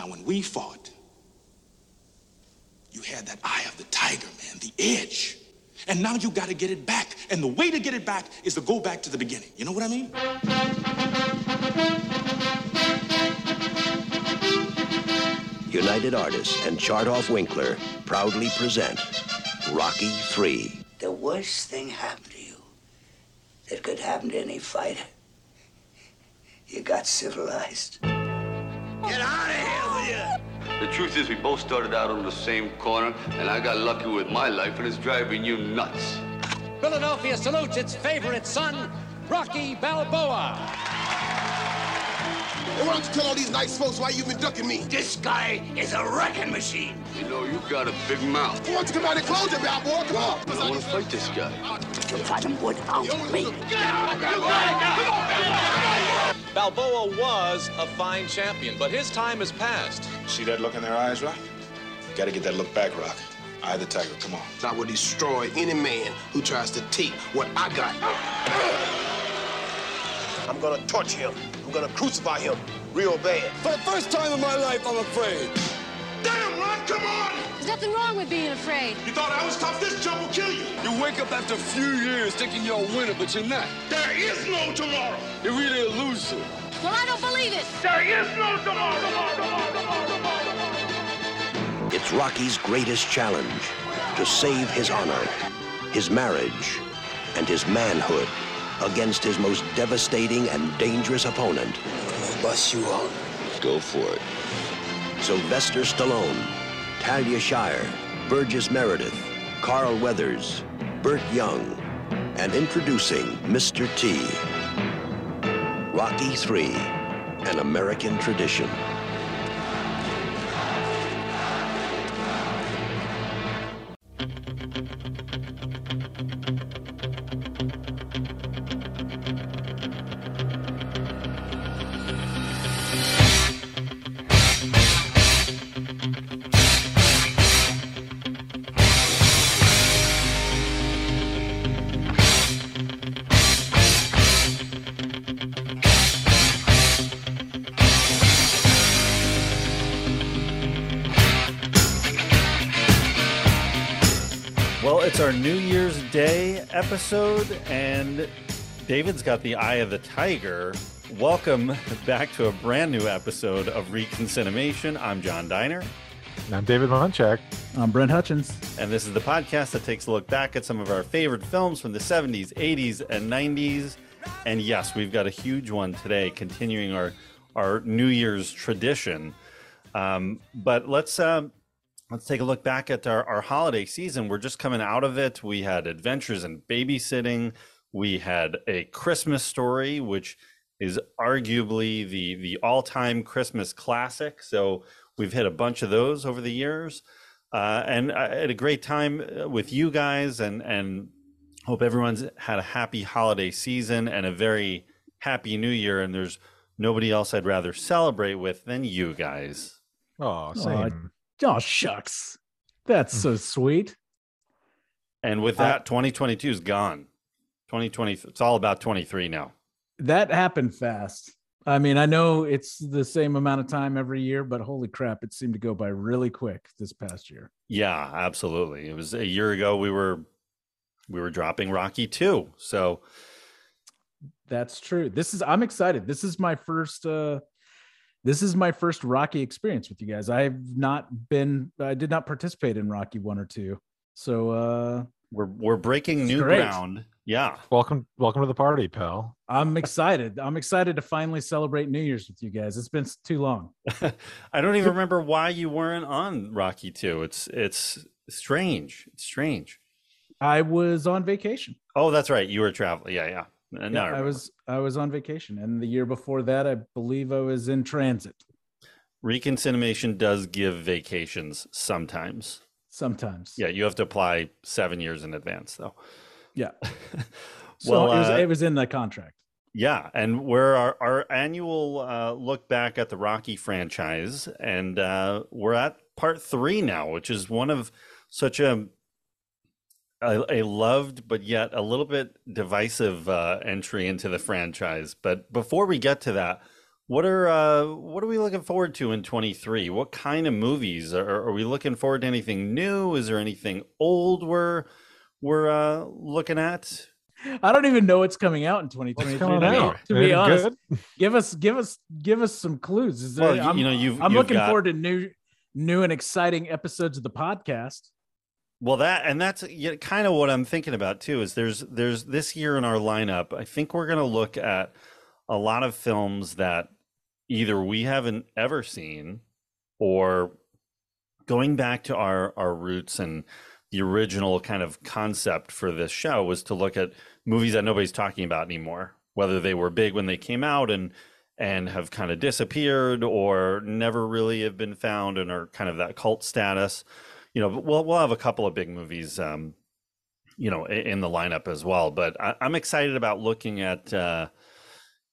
Now, when we fought, you had that eye of the tiger, man, the edge. And now you got to get it back. And the way to get it back is to go back to the beginning. You know what I mean? United Artists and Chartoff Winkler proudly present Rocky 3. The worst thing happened to you that could happen to any fighter. You got civilized. Get out of here with you! The truth is, we both started out on the same corner, and I got lucky with my life, and it's driving you nuts. Philadelphia salutes its favorite son, Rocky Balboa. And why don't you tell all these nice folks why you've been ducking me? This guy is a wrecking machine. You know, you got a big mouth. Why don't you come out and close it, Balboa? Come on. I want to fight this guy. You fight him without me. Balboa was a fine champion, but his time has passed. See that look in their eyes, Rock? Got to get that look back, Rock. Eye of the tiger, come on. I will destroy any man who tries to take what I got. I'm gonna torture him. I'm gonna crucify him real bad. For the first time in my life, I'm afraid. Damn, Rock, come on! There's nothing wrong with being afraid. You thought I was tough? This jump will kill you. You wake up after a few years thinking you're a winner, but you're not. There is no tomorrow. You're really a loser. Well, I don't believe it. There is no tomorrow. tomorrow, tomorrow, tomorrow, tomorrow. It's Rocky's greatest challenge to save his honor, his marriage, and his manhood against his most devastating and dangerous opponent, I'll bust you out. Go for it. Sylvester Stallone, Talia Shire, Burgess Meredith, Carl Weathers, Burt Young, and introducing Mr. T. Rocky 3, an American tradition. It's our New Year's Day episode, and David's got the eye of the tiger. Welcome back to a brand new episode of Reconcinimation. I'm John Diner, I'm David Monchak. I'm Brent Hutchins. and this is the podcast that takes a look back at some of our favorite films from the 70s, 80s, and 90s. And yes, we've got a huge one today, continuing our our New Year's tradition. Um, but let's uh, let's take a look back at our, our holiday season. We're just coming out of it. We had Adventures in Babysitting. We had a Christmas story, which is arguably the the all time Christmas classic. So we've hit a bunch of those over the years, uh, and I had a great time uh, with you guys, and and hope everyone's had a happy holiday season and a very happy New Year. And there's nobody else I'd rather celebrate with than you guys. Oh, same. Oh, shucks. That's so sweet. And with that, 2022 is gone. 2020, it's all about 23 now. That happened fast. I mean, I know it's the same amount of time every year, but holy crap, it seemed to go by really quick this past year. Yeah, absolutely. It was a year ago. We were we were dropping Rocky 2. So That's true. This is I'm excited. This is my first uh this is my first Rocky experience with you guys. I've not been I did not participate in Rocky 1 or 2. So uh we're we're breaking new great. ground. Yeah. Welcome, welcome to the party, pal. I'm excited. I'm excited to finally celebrate New Year's with you guys. It's been too long. I don't even remember why you weren't on Rocky 2. It's it's strange. It's strange. I was on vacation. Oh, that's right. You were traveling. Yeah, yeah. Uh, Yeah, I remember. was I was on vacation, and the year before that, I believe I was in transit. Reconcinimation does give vacations sometimes. Sometimes, Yeah, you have to apply seven years in advance, though. yeah. So Well, it was uh, it was in the contract. Yeah, and we're our, our annual uh, look back at the Rocky franchise, and uh, we're at part three now, which is one of such a a, a loved but yet a little bit divisive uh, entry into the franchise. But before we get to that, What are uh, what are we looking forward to in 23? What kind of movies are, are we looking forward to? Anything new? Is there anything old we're we're uh, looking at? I don't even know what's coming out in 2023. coming to be- out? Be honest, good? give us give us give us some clues. Is there, Well, you- I'm, you know, you've- I'm you've looking got- forward to new new and exciting episodes of the podcast. Well, that and that's kind of what I'm thinking about too. Is there's there's this year in our lineup. I think we're going to look at a lot of films that either we haven't ever seen, or going back to our our roots and the original kind of concept for this show was to look at movies that nobody's talking about anymore, whether they were big when they came out and and have kind of disappeared or never really have been found and are kind of that cult status. You know, we'll we'll have a couple of big movies, um, you know, in the lineup as well. But I, I'm excited about looking at, uh,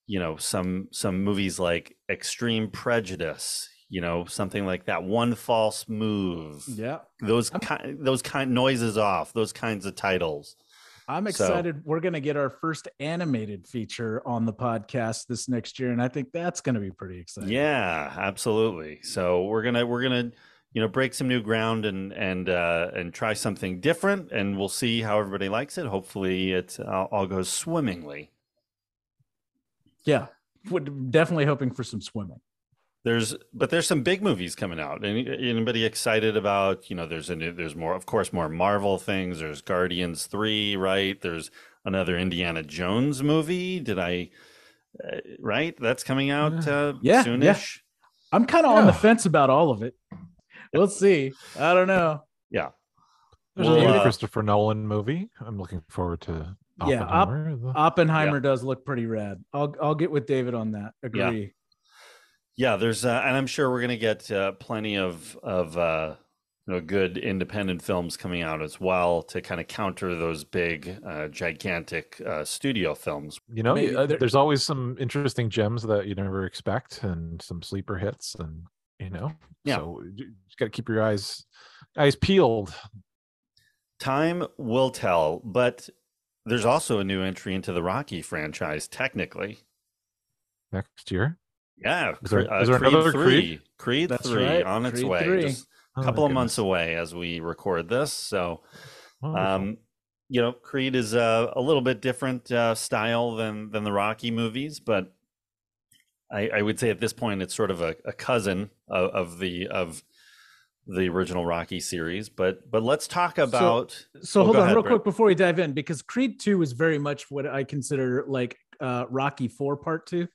you know, some some movies like Extreme Prejudice. You know, something like that. One false move. Yeah. Those kind those kind noises off. Those kinds of titles. I'm So- excited. We're going to get our first animated feature on the podcast this next year, and I think that's going to be pretty exciting. Yeah, absolutely. So we're gonna we're gonna you know break some new ground and and uh, and try something different, and we'll see how everybody likes it. Hopefully, it uh, all goes swimmingly. Yeah, Would- definitely hoping for some swimming. There's but there's some big movies coming out. Any, anybody excited about? You know, there's a new, there's more of course more Marvel things. There's Guardians three, right? There's another Indiana Jones movie. Did I? Uh, right, that's coming out uh, Yeah, soonish. yeah. I'm kind of on the fence about all of it. We'll see. I don't know. Yeah. There's Well, a new uh, Christopher Nolan movie. I'm looking forward to. Yeah, Op- Oppenheimer. The- Oppenheimer does look pretty rad. I'll I'll get with David on that. Yeah. Agree. Yeah, there's, uh, and I'm sure we're going to get uh, plenty of of uh, you know good independent films coming out as well to kind of counter those big, uh, gigantic uh, studio films. you know, Maybe uh, there- there's always some interesting gems that you never expect, and some sleeper hits, and you know, Yeah. So you just got to keep your eyes eyes peeled. Time will tell, but there's also a new entry into the Rocky franchise. Technically, next year. yeah, Is there- uh, is there Creed another three, Creed? Creed That's three right, on its Creed way, 3. just Oh a my couple of goodness. months away as we record this. So. Wonderful. Um, you know, Creed is a, a little bit different uh, style than than the Rocky movies, but I, I would say at this point it's sort of a, a cousin of, of the of the original Rocky series. But but let's talk about. So Oh, hold on ahead, real Brett. quick before we dive in, because Creed 2 is very much what I consider like uh Rocky 4 part 2.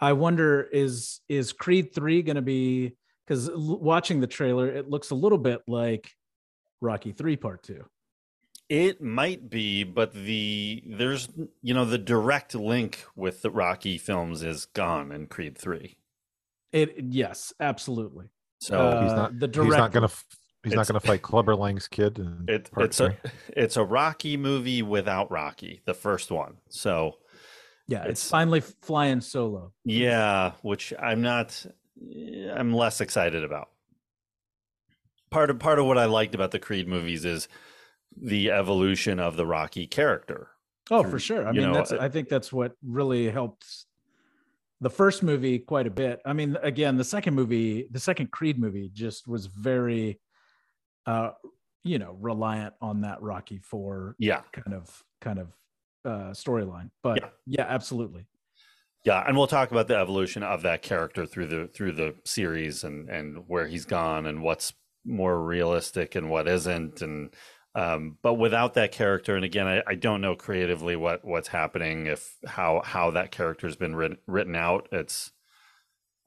I wonder is is Creed 3 going to be cuz watching the trailer it looks a little bit like Rocky 3 part 2. It might be, but the there's you know the direct link with the Rocky films is gone in Creed three. It yes, absolutely. So Uh, he's not. the direct. he's not gonna. f- He's not gonna fight Clubber Lang's kid. In it, part it's a it's a Rocky movie without Rocky, the first one. So Yeah, it's, It's- finally flying solo. Yeah, which I'm not I'm less excited about. Part of part of what I liked about the Creed movies is the evolution of the Rocky character. Oh, for sure. I you mean, know, that's uh, I think that's what really helped the first movie quite a bit. I mean, again, the second movie, the second Creed movie just was very uh you know, reliant on that Rocky 4 Yeah. kind of kind of uh storyline. But Yeah. yeah, absolutely. Yeah, and we'll talk about the evolution of that character through the through the series and and where he's gone and what's more realistic and what isn't and um but without that character and again I, I don't know creatively what what's happening if how how that character's been written written out. It's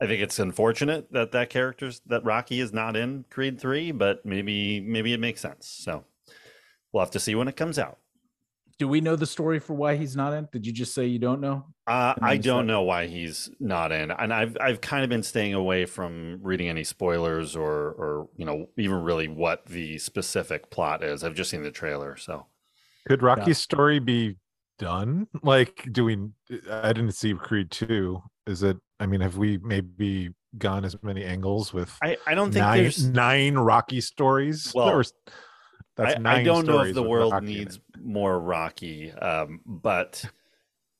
I think it's unfortunate that that character's that Rocky is not in Creed 3 but maybe maybe it makes sense. So we'll have to see when it comes out Do we know the story for why he's not in? Did you just say you don't know? Uh, I don't start- know why he's not in, and I've I've kind of been staying away from reading any spoilers or or you know even really what the specific plot is. I've just seen the trailer, so Could Rocky's story be done? Like, do we? I didn't see Creed two. Is it? I mean, have we maybe gone as many angles with? I I don't think nine, there's nine Rocky stories. Well, Or- that's I, I nine don't know if the world Rocky needs more Rocky, um, but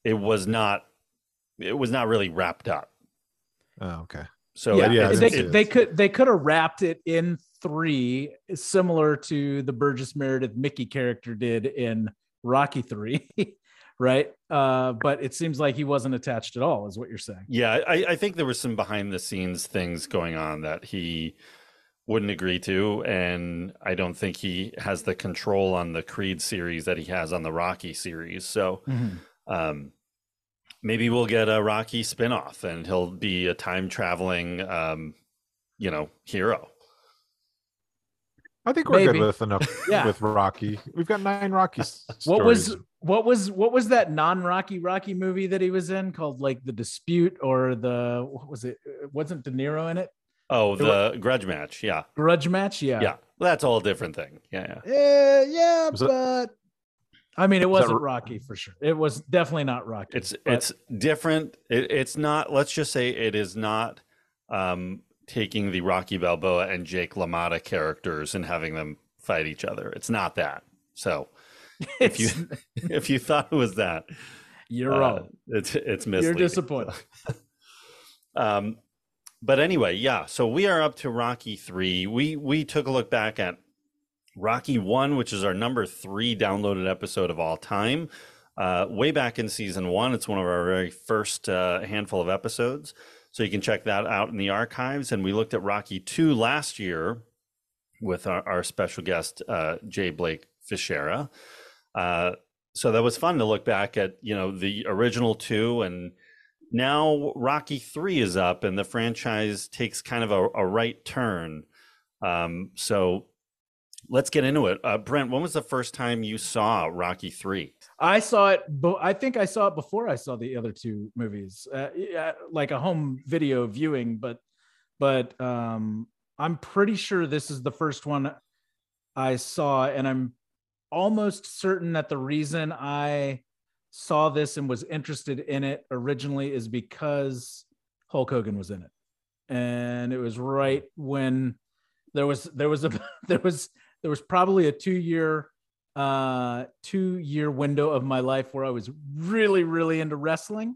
it was not it was not really wrapped up. Oh, okay. So yeah, yeah, I they, they could they could have wrapped it in three, similar to the Burgess Meredith Mickey character did in Rocky Three, right? Uh, but it seems like he wasn't attached at all, is what you're saying. Yeah, I, I think there were some behind the scenes things going on that he wouldn't agree to, and I don't think he has the control on the Creed series that he has on the Rocky series. So um, maybe we'll get a Rocky spinoff, and he'll be a time traveling, um, you know, hero. I think we're Maybe. good with enough Yeah. with Rocky. We've got nine Rocky. s- What was what was what was that non-Rocky Rocky movie that he was in called like The Dispute or the what was it? It Wasn't De Niro in it? Oh, There the grudge match. Yeah. Grudge Match? Yeah. Yeah. Well, that's all a different thing. Yeah. Yeah. Eh, yeah, Was it- but I mean, it that wasn't r- Rocky for sure. It was definitely not Rocky. It's but- it's different. It, it's not. Let's just say it is not um, taking the Rocky Balboa and Jake LaMotta characters and having them fight each other. It's not that. So if you if you thought it was that, you're uh, wrong. It's it's You're disappointed. Um, but anyway, yeah. So we are up to Rocky three. We we took a look back at Rocky one, which is our number three downloaded episode of all time. Uh, way back in season one, it's one of our very first uh, handful of episodes. So you can check that out in the archives. And we looked at Rocky two last year with our, our special guest uh, Jay Blake Fischera. Uh, so that was fun to look back at, you know, the original two and now Rocky three is up and the franchise takes kind of a, a right turn. Um, so let's get into it. Uh, Brent, when was the first time you saw Rocky three? I saw it. I think I saw it before I saw the other two movies, uh, like a home video viewing. But, but um, I'm pretty sure this is the first one I saw, and I'm almost certain that the reason I saw this and was interested in it originally is because Hulk Hogan was in it, and it was right when there was there was a there was there was probably a two year uh two year window of my life where I was really really into wrestling.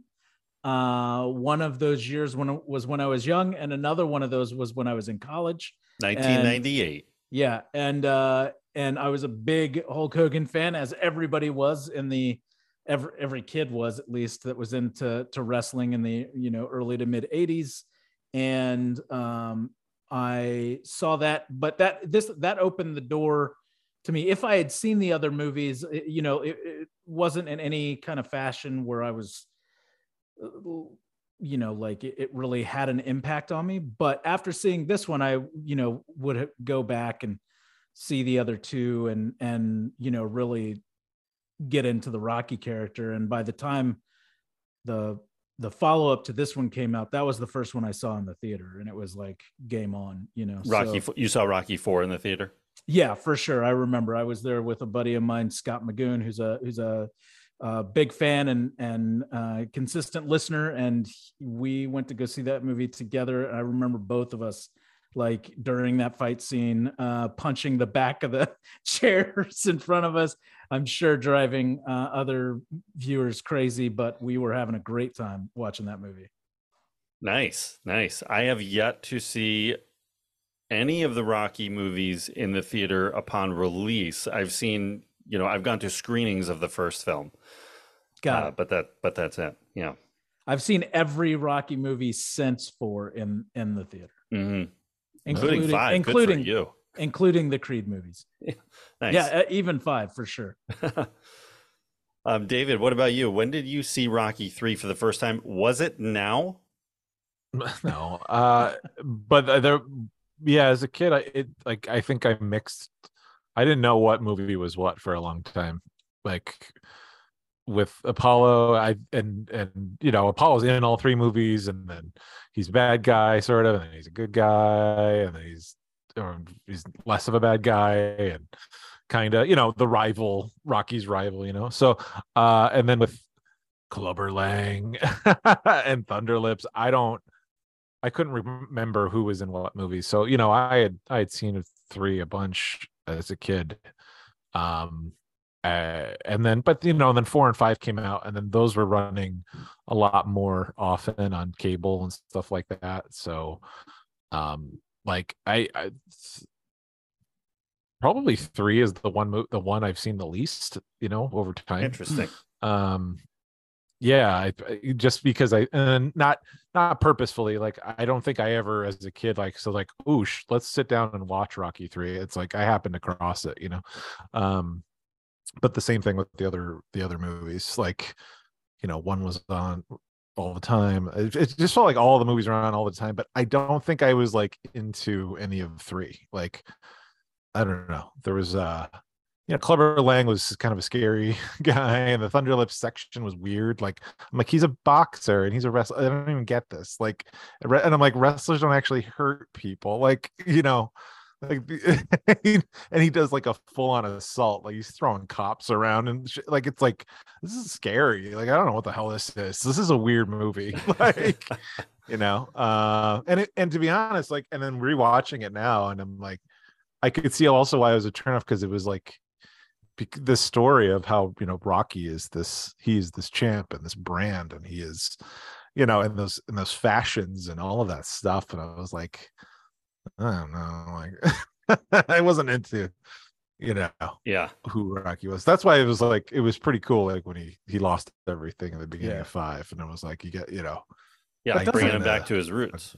Uh, one of those years when was when I was young, and another one of those was when I was in college. And- 1998. yeah, and uh and I was a big Hulk Hogan fan, as everybody was in the every every kid was at least that was into to wrestling in the you know early to mid 80s. And um I saw that, but that this that opened the door to me. If I had seen the other movies, it- you know, it, it wasn't in any kind of fashion where I was you know like it, it really had an impact on me but after seeing this one i you know would go back and see the other two and and you know really get into the rocky character and by the time the the follow-up to this one came out that was the first one i saw in the theater and it was like game on you know Rocky, so- you saw Rocky four in the theater. yeah, for sure. I remember I was there with a buddy of mine, Scott Magoon, who's a who's a, uh big fan and and uh, consistent listener, and we went to go see that movie together. And I remember both of us like during that fight scene, uh, punching the back of the chairs in front of us. I'm sure driving uh, other viewers crazy, but we were having a great time watching that movie. Nice, nice. I have yet to see any of the Rocky movies in the theater upon release. I've seen, you know, I've gone to screenings of the first film. Got Uh, it. but that but that's it. Yeah. I've seen every Rocky movie since four in in the theater. hmm Including, five. including you. including the Creed movies. Nice. Yeah, uh, even five for sure. um, David, what about you? When did you see Rocky three for the first time? Was it now? no uh but there yeah as a kid i it like i think i mixed i didn't know what movie was what for a long time like with apollo i and and you know apollo's in all three movies and then he's a bad guy sort of and he's a good guy and then he's or he's less of a bad guy and kind of you know the rival rocky's rival you know so uh and then with clubber lang and thunderlips i don't I couldn't remember who was in what movies. So, you know, I had I had seen three a bunch as a kid. Um uh, and then but you know then four and five came out and then those were running a lot more often on cable and stuff like that. So um like i, I probably three is the one mo- the one i've seen the least you know over time. Interesting. um yeah I, I- just because i and not not purposefully like i don't think i ever as a kid like so like oosh let's sit down and watch rocky 3 it's like i happened to cross it you know? Um but the same thing with the other the other movies like you know one was on all the time it, it just felt like all the movies were on all the time but i don't think i was like into any of three like i don't know there was uh you know, Clubber Lang was kind of a scary guy, and the Thunderlips section was weird. Like, I'm like, he's a boxer and he's a wrestler. I don't even get this. Like, and I'm like, wrestlers don't actually hurt people. Like, you know, like, and he does like a full on assault. Like, he's throwing cops around and like, it's like, this is scary. Like, I don't know what the hell this is. This is a weird movie. like, you know, uh, and it, and to be honest, like, and then rewatching it now, and I'm like, I could see also why it was a turnoff because it was like this story of how you know Rocky is this he's this champ and this brand and he is you know in those in those fashions and all of that stuff and I was like I don't know like I wasn't into you know yeah who Rocky was that's why it was like it was pretty cool like when he he lost everything in the beginning Yeah. of five and it was like you get you know Yeah, But like bringing him back to his roots.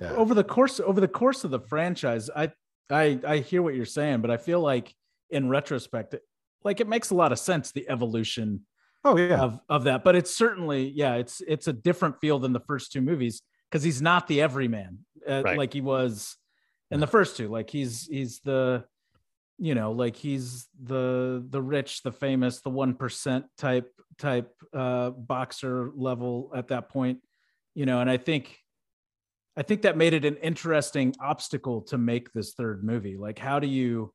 Yeah. over the course over the course of the franchise i i i hear what you're saying but i feel like in retrospect it- like it makes a lot of sense the evolution oh yeah of of that but it's certainly yeah it's it's a different feel than the first two movies because he's not the everyman uh, Right. like he was in the first two like he's he's the you know like he's the the rich the famous the 1% type type uh boxer level at that point you know and i think i think that made it an interesting obstacle to make this third movie like how do you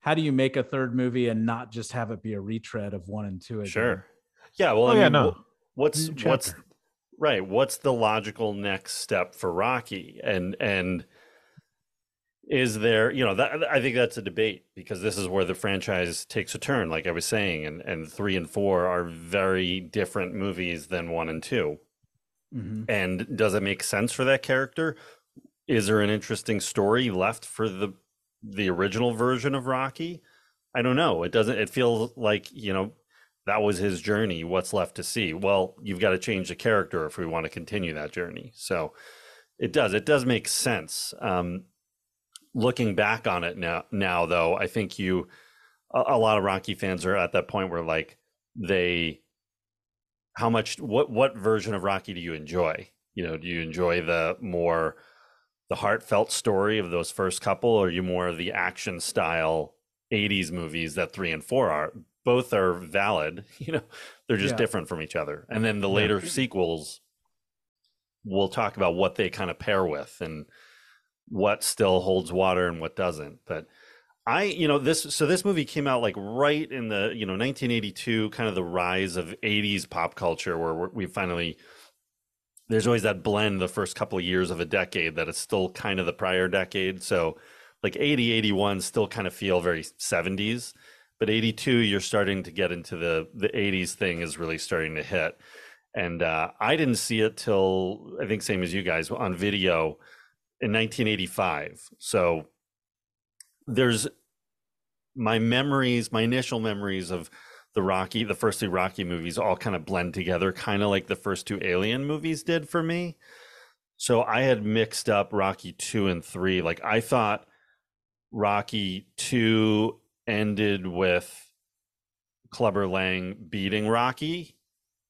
how do you make a third movie and not just have it be a retread of one and two again? Sure. Yeah. Well, Oh, I yeah, mean, no. what's what's right? What's the logical next step for Rocky? And and is there, you know, that I think that's a debate because this is where the franchise takes a turn, like I was saying, and and three and four are very different movies than one and two. Mhm. And does it make sense for that character? Is there an interesting story left for the the original version of Rocky? I don't know. It doesn't it feels like, you know, that was his journey. What's left to see? Well, you've got to change the character if we want to continue that journey. So it does. It does make sense. Um looking back on it now now though, I think you a, a lot of Rocky fans are at that point where like they how much what what version of Rocky do you enjoy? You know, do you enjoy the more the heartfelt story of those first couple, or are you more of the action style 80s movies that three and four are? Both are valid, you know, they're just Yeah. different from each other. And then the later sequels we'll talk about what they kind of pair with and what still holds water and what doesn't. But I, you know, this so this movie came out like right in the, you know, 1982, kind of the rise of 80s pop culture where we're- finally there's always that blend the first couple of years of a decade that it's still kind of the prior decade. So like 80, 81 still kind of feel very 70s, but 82 you're starting to get into the the 80s thing is really starting to hit. And uh, I didn't see it till I think same as you guys on video in 1985. So there's my memories, my initial memories of the Rocky, the first two Rocky movies all kind of blend together, kind of like the first two Alien movies did for me. So I had mixed up Rocky 2 and 3. Like I thought Rocky 2 ended with Clubber Lang beating Rocky.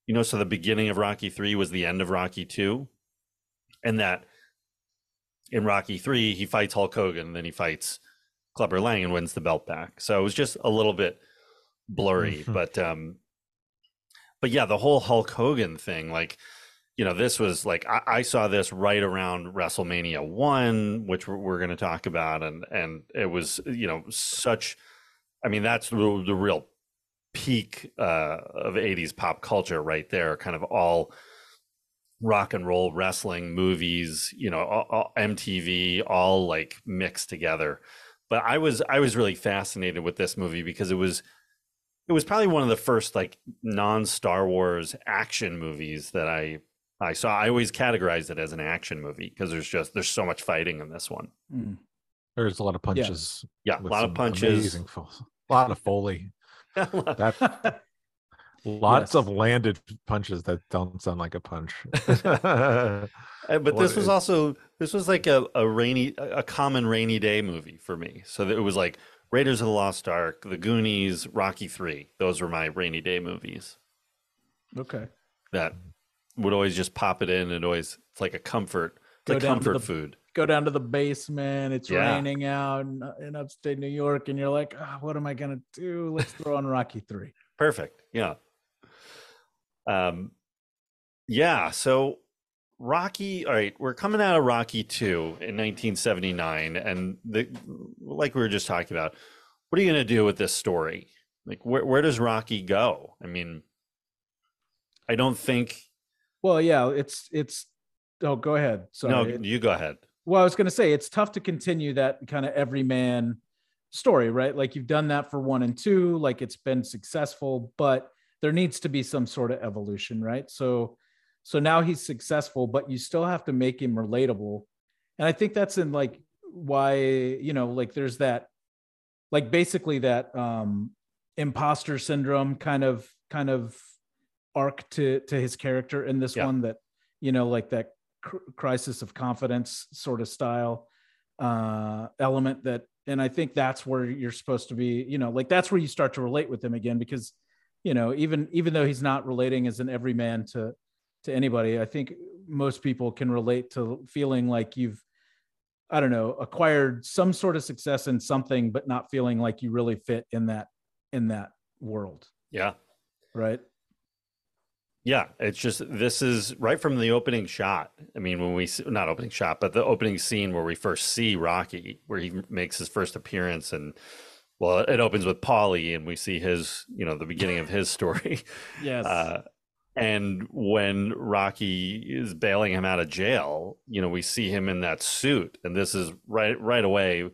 You know, so the beginning of Rocky 3 was the end of Rocky 2. And that in Rocky 3, he fights Hulk Hogan, then he fights Clubber Lang and wins the belt back. So it was just a little bit blurry, Mhm. but um but yeah, the whole Hulk Hogan thing, like you know, this was like I, I saw this right around WrestleMania one, which we're, we're going to talk about, and and it was you know such. I mean, that's the, the real peak uh, of '80s pop culture right there. Kind of all rock and roll wrestling movies, you know, all, all, MTV, all like mixed together. But I was I was really fascinated with this movie because it was it was probably one of the first like non Star Wars action movies that I I saw. I always categorized it as an action movie because there's just there's so much fighting in this one. Mm. There's a lot of punches. Yeah, a lot of punches. amazing A lot of foley. That lots Yes. of landed punches that don't sound like a punch. But Well, this was it- also this was like a, a rainy a common rainy day movie for me so it was like raiders of the lost ark the goonies rocky 3 those were my rainy day movies Okay. that would always just pop it in and always it's like a comfort it's Go a down to comfort the- food Go down to the basement. It's Yeah. raining out in, in upstate New York, and you're like, "Ah, what am I gonna do? Let's throw on Rocky Three. perfect yeah um yeah so rocky all right we're coming out of rocky 2 in 1979 and the like we were just talking about what are you going to do with this story like where, where does rocky go i mean i don't think Well, yeah, it's it's. Oh, go ahead. Sorry. no It- you go ahead Well, I was going to say it's tough to continue that kind of everyman story, right? Like you've done that for one and two, like it's been successful, but there needs to be some sort of evolution, right? So, so now he's successful, but you still have to make him relatable, and I think that's in like why you know, like there's that, like basically that um imposter syndrome kind of kind of arc to to his character in this Yeah. one that you know like that cr- crisis of confidence sort of style uh element that and i think that's where you're supposed to be you know like that's where you start to relate with him again because you know even even though he's not relating as an everyman to to anybody i think most people can relate to feeling like you've i don't know acquired some sort of success in something but not feeling like you really fit in that in that world. Yeah. Right? Yeah, it's just this is right from the opening shot. I mean, when we not opening shot, but the opening scene where we first see Rocky, where he makes his first appearance, and well, it opens with Paulie, and we see his, you know, the beginning of his story. yes Uh, and when Rocky is bailing him out of jail, you know, we see him in that suit, and this is right right away,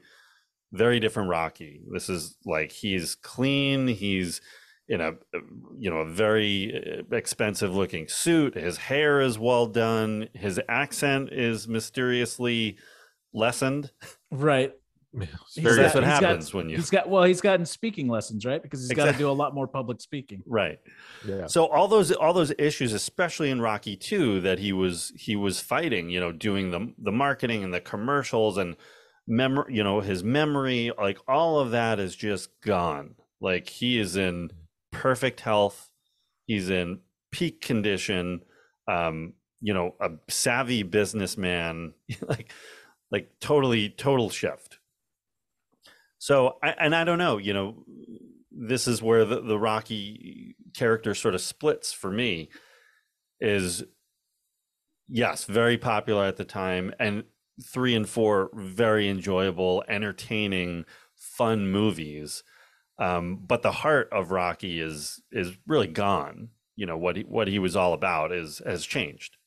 very different Rocky. This is like he's clean, he's in a you know a very uh, expensive looking suit. His hair is well done. His accent is mysteriously lessened. right That's He's what got- he's got- happens when you he's got well he's gotten speaking lessons right because he's got to do a lot more public speaking right. yeah. So all those all those issues, especially in Rocky Two, that he was he was fighting, you know, doing the the marketing and the commercials and memory, you know, his memory, like all of that is just gone. Like he is in perfect health. He's in peak condition. Um, you know, a savvy businessman, like like totally total shift. So I, and I don't know, you know, this is where the, the Rocky character sort of splits for me is yes, very popular at the time and three and four very enjoyable, entertaining, fun movies. Um, but the heart of Rocky is is really gone. You know what he what he was all about is has changed.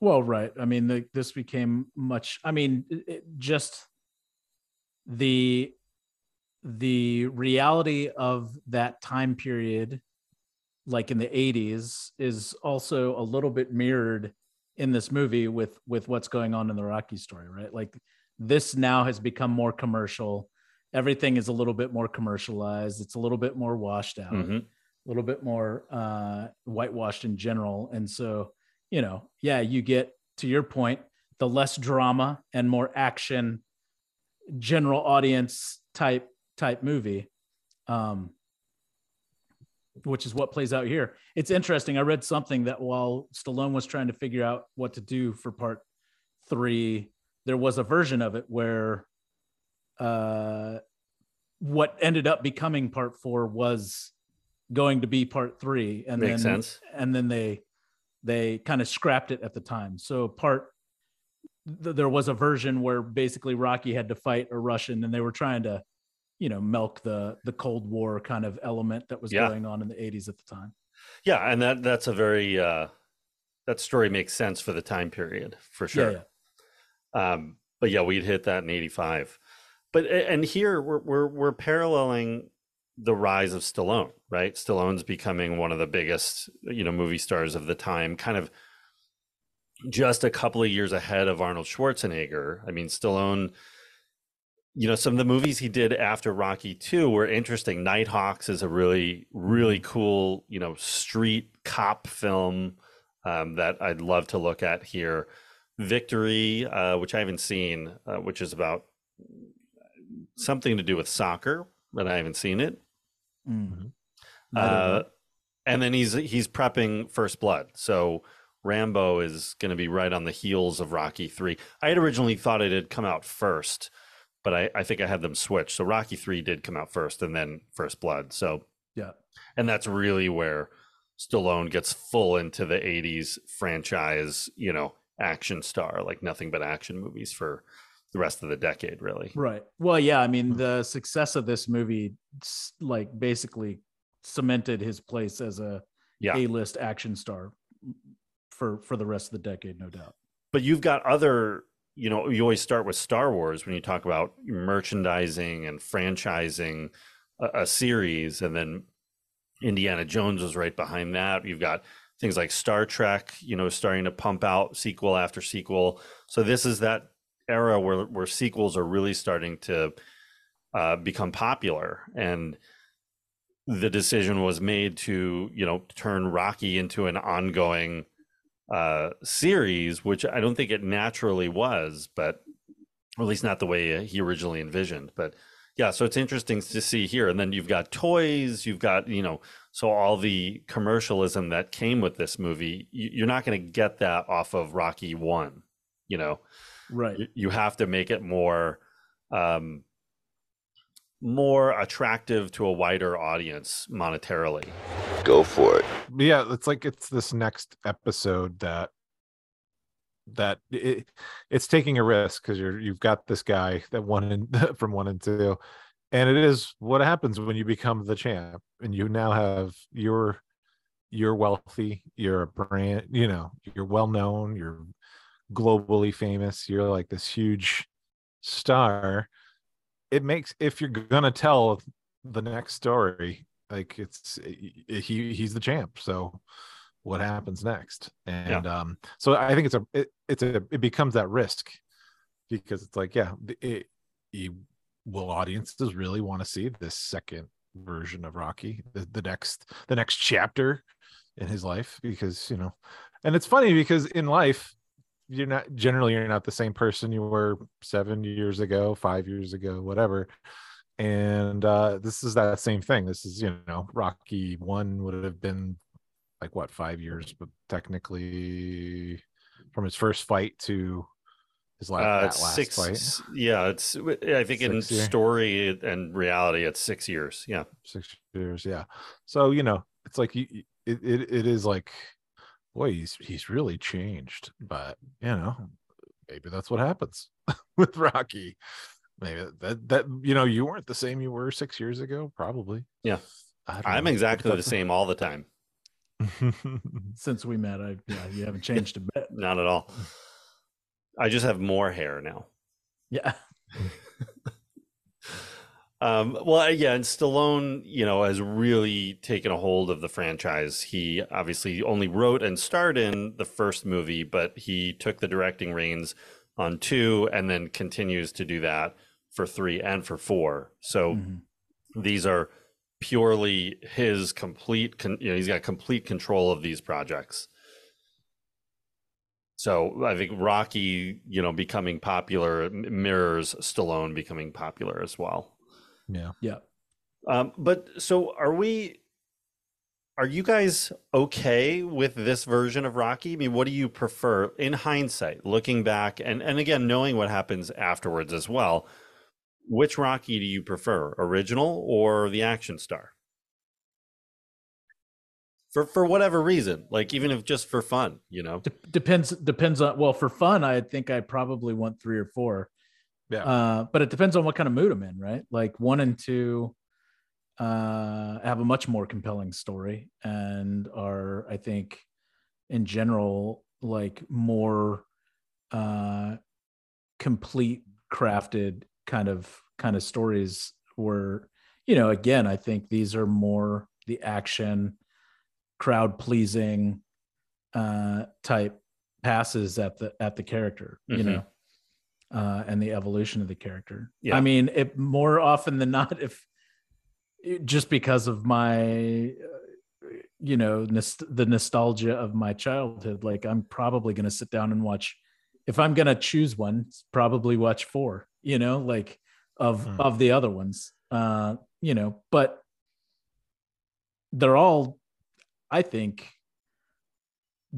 well right i mean the, this became much i mean it, just the the reality of that time period like in the 80s is also a little bit mirrored in this movie with with what's going on in the rocky story right? Like this now has become more commercial. Everything is a little bit more commercialized. It's a little bit more washed out Mhm. a little bit more uh whitewashed in general. And so you know yeah you get to your point the less drama and more action general audience type type movie um which is what plays out here. It's interesting. I read something that while stallone was trying to figure out what to do for part three there was a version of it where uh what ended up becoming part four was going to be part three. And Makes then sense. and then they they kind of scrapped it at the time. So part th- there was a version where basically rocky had to fight a russian and they were trying to you know milk the the cold war kind of element that was Yeah. going on in the 80s at the time Yeah, and that that's a very uh that story makes sense for the time period for sure. yeah Um, but yeah, we'd hit that in '85. But and here we're we're we're paralleling the rise of Stallone, right? Stallone's becoming one of the biggest, you know, movie stars of the time, kind of just a couple of years ahead of Arnold Schwarzenegger. I mean, Stallone, you know, some of the movies he did after Rocky 2 were interesting. Nighthawks is a really, really cool, you know, street cop film um, that I'd love to look at here. Victory, uh, which I haven't seen, uh, which is about something to do with soccer, but I haven't seen it. Mm-hmm. Uh, and then he's he's prepping First Blood, so Rambo is going to be right on the heels of Rocky Three. I had originally thought it had come out first, but I, I think I had them switched. So Rocky Three did come out first, and then First Blood. So yeah, and that's really where Stallone gets full into the '80s franchise. You know, action star like nothing but action movies for the rest of the decade, really. Right. Well, yeah. I mean, hmm. the success of this movie, like, basically cemented his place as a yeah. A-list action star for for the rest of the decade, no doubt. But you've got other, you know, you always start with Star Wars when you talk about merchandising and franchising a, a series, and then Indiana Jones was right behind that. You've got things like Star Trek, you know, starting to pump out sequel after sequel. So this is that era where where sequels are really starting to uh, become popular, and the decision was made to you know turn Rocky into an ongoing uh, series, which I don't think it naturally was, but or at least not the way he originally envisioned. But yeah, so it's interesting to see here. And then you've got toys, you've got you know, so all the commercialism that came with this movie, you're not going to get that off of Rocky One, you know right you have to make it more um more attractive to a wider audience monetarily. Go for it. Yeah it's like it's this next episode that that it, it's taking a risk because you're you've got this guy that won in, from one and two and it is what happens when you become the champ and you now have your you're wealthy you're a brand you know you're well known you're globally famous you're like this huge star it makes if you're gonna tell the next story like it's he he's the champ so what happens next and yeah. um so i think it's a it, it's a it becomes that risk because it's like yeah it, it will audiences really want to see this second version of rocky the, the next the next chapter in his life because you know and it's funny because in life you're not generally you're not the same person you were seven years ago five years ago whatever. And uh this is that same thing. This is you know rocky one would have been like what five years but technically from his first fight to his last, uh, last six fight. yeah it's i think six in story and reality it's six years yeah. Six years yeah. So you know it's like you it, it, it is like boy, he's he's really changed. But you know, maybe that's what happens with Rocky. Maybe that that you know you weren't the same you were six years ago. Probably. Yeah, I'm know. exactly the same all the time. Since we met, I yeah, you haven't changed a bit. Not at all. I just have more hair now. Yeah. Um, well, yeah, and Stallone, you know, has really taken a hold of the franchise. He obviously only wrote and starred in the first movie, but he took the directing reins on two, and then continues to do that for three and for four. So mm-hmm. these are purely his complete. Con- you know, he's got complete control of these projects. So I think Rocky, you know, becoming popular mirrors Stallone becoming popular as well. Yeah. Yeah. Um, but so are we are you guys okay with this version of Rocky? I mean, what do you prefer in hindsight, looking back and, and again knowing what happens afterwards as well? Which Rocky do you prefer, original or the action star? For for whatever reason, like even if just for fun, you know. depends depends on well, for fun, I think I probably want three or four. Yeah. Uh, but it depends on what kind of mood I'm in, right? Like one and two uh, have a much more compelling story and are, I think, in general, like more uh, complete, crafted kind of kind of stories where you know, again, I think these are more the action, crowd pleasing uh, type passes at the at the character, you Mhm. know, uh, and the evolution of the character. Yeah. I mean, it more often than not, if just because of my, uh, you know, nost- the nostalgia of my childhood, like I'm probably going to sit down and watch. If I'm going to choose one, probably watch four. You know, like of Hmm. of the other ones. Uh, you know, but they're all, I think,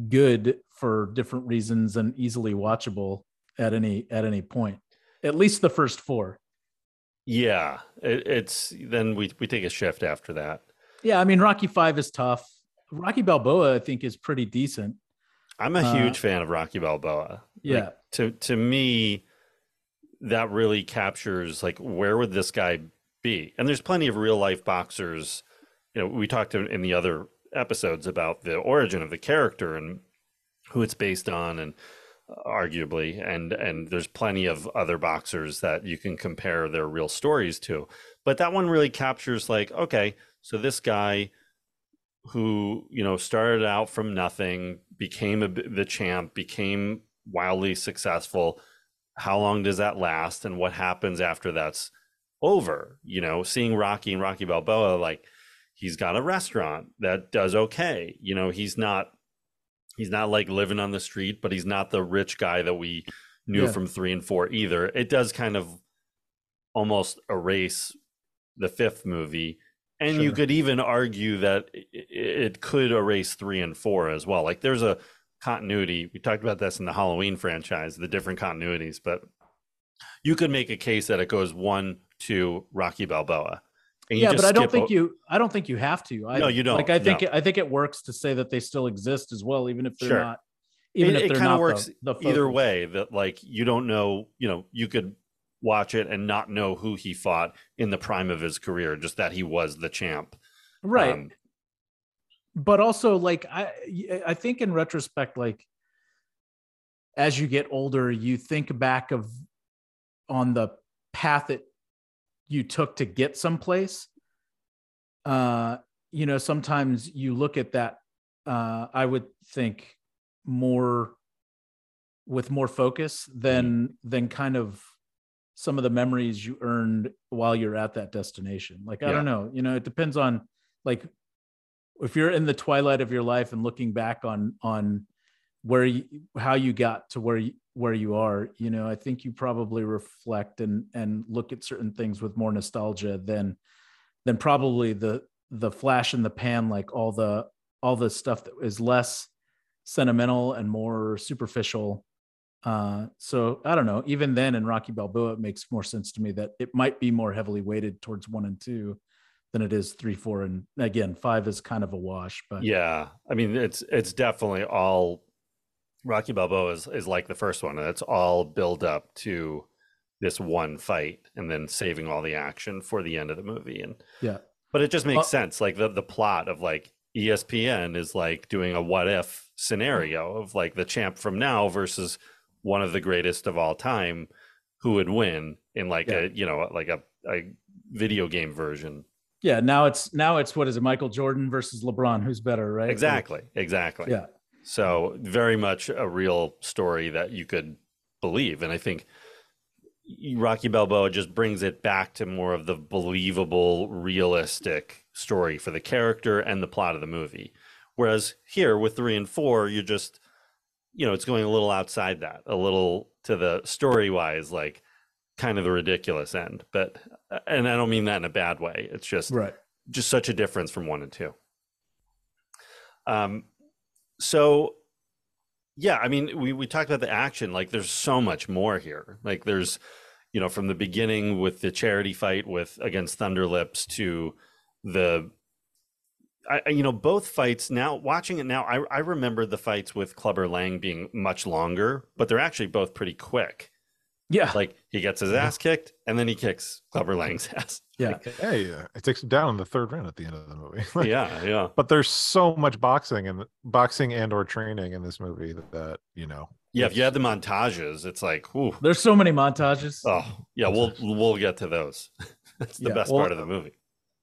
good for different reasons and easily watchable at any at any point. At least the first four. Yeah, it, it's then we we take a shift after that. Yeah, I mean Rocky Five is tough. Rocky Balboa, I think, is pretty decent. I'm a Uh, huge fan of Rocky Balboa. Yeah. Like, to to me, that really captures like where would this guy be? And there's plenty of real life boxers. You know, we talked in in the other episodes about the origin of the character and who it's based on, and uh, arguably, and and there's plenty of other boxers that you can compare their real stories to. But that one really captures like, okay, so this guy who you know started out from nothing became a, the champ became wildly successful. How long does that last and what happens after that's over? You know seeing rocky and rocky balboa like he's got a restaurant that does okay. You know he's not he's not like living on the street but he's not the rich guy that we knew Yeah. from three and four either. It does kind of almost erase the fifth movie. And you could even argue that it could erase three and four as well. Like there's a continuity. We talked about this in the halloween franchise the different continuities but you could make a case that it goes one two rocky balboa yeah, but I don't think you. I don't think you have to. I, No, you don't. Like I think No. it, I think it works to say that they still exist as well, even if they're Sure. not. Even it, if it they're kind not of works the, the either way that like you don't know you know you could watch it and not know who he fought in the prime of his career just that he was the champ right? Um, but also like I I think in retrospect, like as you get older, you think back of on the path that you took to get someplace. Uh, you know, sometimes you look at that. Uh, I would think more with more focus than than kind of some of the memories you earned while you're at that destination. Like I don't know, you know, it depends on like if you're in the twilight of your life and looking back on on where you how you got to where you where you are you know i think you probably reflect and and look at certain things with more nostalgia than than probably the the flash in the pan like all the all the stuff that is less sentimental and more superficial. Uh so i don't know even then in rocky balboa it makes more sense to me that it might be more heavily weighted towards one and two than it is three four and again five is kind of a wash but yeah i mean it's it's definitely all rocky balboa is, is like the first one and it's all build up to this one fight and then saving all the action for the end of the movie. And yeah. but it just makes Well- sense like the the plot of like espn is like doing a what if scenario mm-hmm. of like the champ from now versus one of the greatest of all time who would win in like Yeah. a you know like a, a video game version. Yeah now it's now it's what is it michael jordan versus lebron who's better right? Exactly exactly. Yeah So very much a real story that you could believe, and I think Rocky Balboa just brings it back to more of the believable, realistic story for the character and the plot of the movie. Whereas here with three and four, you're just, you know, it's going a little outside that, a little to the story wise, like kind of the ridiculous end. But and I don't mean that in a bad way. It's just right just such a difference from one and two. Um, so yeah, I mean, we we talked about the action. Like, there's so much more here. Like, there's, you know, from the beginning with the charity fight with against Thunderlips to the, I you know, both fights. Now watching it now, I I remember the fights with Clubber Lang being much longer, but they're actually both pretty quick. Yeah Like he gets his ass kicked, and then he kicks Clubber Lang's ass. yeah Hey, uh, it takes him down in the third round at the end of the movie. yeah, yeah. but there's so much boxing and boxing and or training in this movie that, that you know. Yeah, if you it's- had the montages, it's like, whew. there's so many montages Oh, yeah, we'll we'll get to those. That's the Yeah, best well, part of the movie.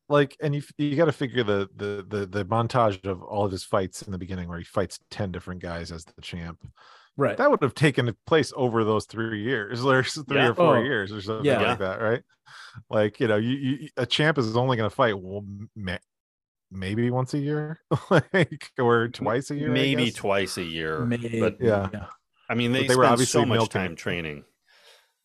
like and you you got to figure the, the the the montage of all of his fights in the beginning where he fights 10 different guys as the champ right that would have taken place over those three years or three Yeah. or four Oh, years or something yeah. like that right like you know you, you a champ is only going to fight well, ma- maybe once a year like or twice a year maybe twice a year. Maybe, But yeah. I mean, But they, they were spend obviously so much milking time training.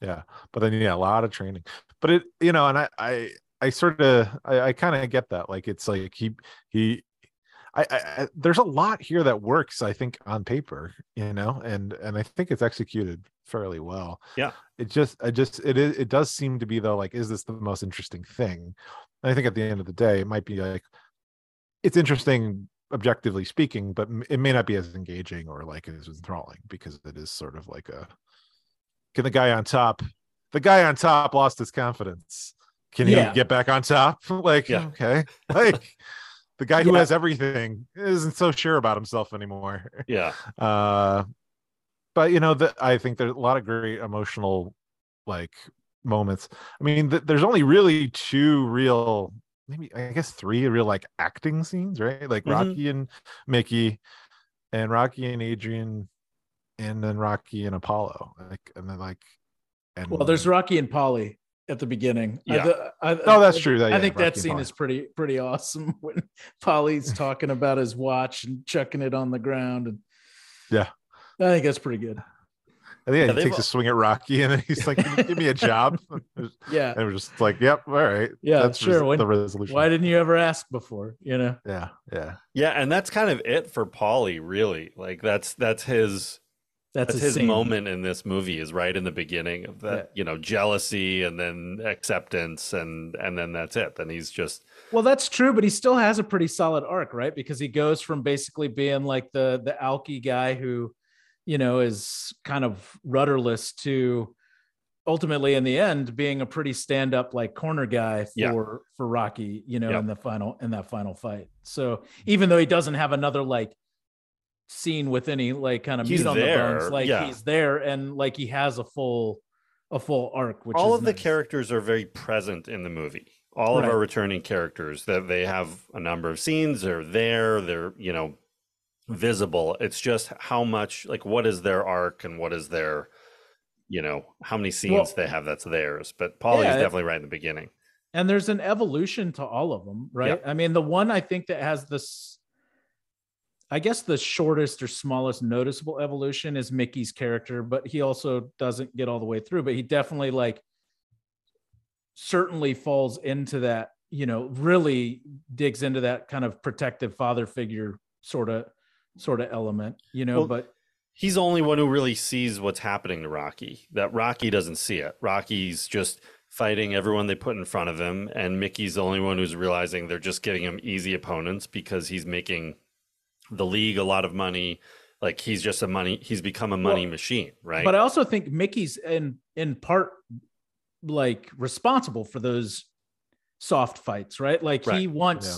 yeah but then yeah a lot of training but it you know and i i i sort of i, I kind of get that like it's like he he I, I there's a lot here that works i think on paper you know and and i think it's executed fairly well Yeah. it just i just it is it does seem to be though like is this the most interesting thing and i think at the end of the day it might be like it's interesting objectively speaking but it may not be as engaging or like as enthralling because it is sort of like a can the guy on top the guy on top lost his confidence can he Yeah. get back on top like Yeah. okay like the guy who Yeah. has everything isn't so sure about himself anymore Yeah. uh but you know that i think there's a lot of great emotional like moments i mean th- there's only really two real maybe i guess three real like acting scenes right like Mhm. rocky and mickey and rocky and adrian and then rocky and apollo like and then like and well there's rocky and paulie at the beginning I Yeah. th- I, Oh, that's true. That- i think Rocky that scene Paulie. is pretty pretty awesome when paulie's talking about his watch and chucking it on the ground and Yeah. i think that's pretty good and yeah, Yeah, he they've takes a swing at rocky and then he's like give me a job yeah and we're just like yep all right yeah that's sure res- when- the resolution why didn't you ever ask before you know yeah yeah Yeah, and that's kind of it for Paulie, really. Like that's that's his that's, that's his scene. moment in this movie is right in the beginning of that, Yeah. you know, jealousy and then acceptance and and then that's it. Then he's just Well, that's true, but he still has a pretty solid arc, right? Because he goes from basically being like the the alky guy who, you know, is kind of rudderless to ultimately in the end being a pretty stand up like corner guy for Yeah. for Rocky, you know, in the final in that final fight. So even though he doesn't have another like scene with any like kind of He's meat on the bones, like yeah. he's there and like he has a full a full arc, which all of the characters are very present in the movie. All of our returning characters that they have a number of scenes, they're there, they're, you know, visible. It's just how much like what is their arc and what is their you know, how many scenes Well- they have that's theirs. But Paulie's Yeah, it- definitely right in the beginning. and there's an evolution to all of them right i mean the one i think that has this i guess the shortest or smallest noticeable evolution is mickey's character but he also doesn't get all the way through but he definitely like certainly falls into that you know really digs into that kind of protective father figure sort of sort of element you know Well, but He's the only one who really sees what's happening to Rocky. That Rocky doesn't see it. Rocky's just fighting everyone they put in front of him, and Mickey's the only one who's realizing they're just giving him easy opponents because he's making the league a lot of money. Like he's just a money. He's become a money Well, machine, right? But I also think Mickey's in in part like responsible for those soft fights, right? Like he wants Yeah.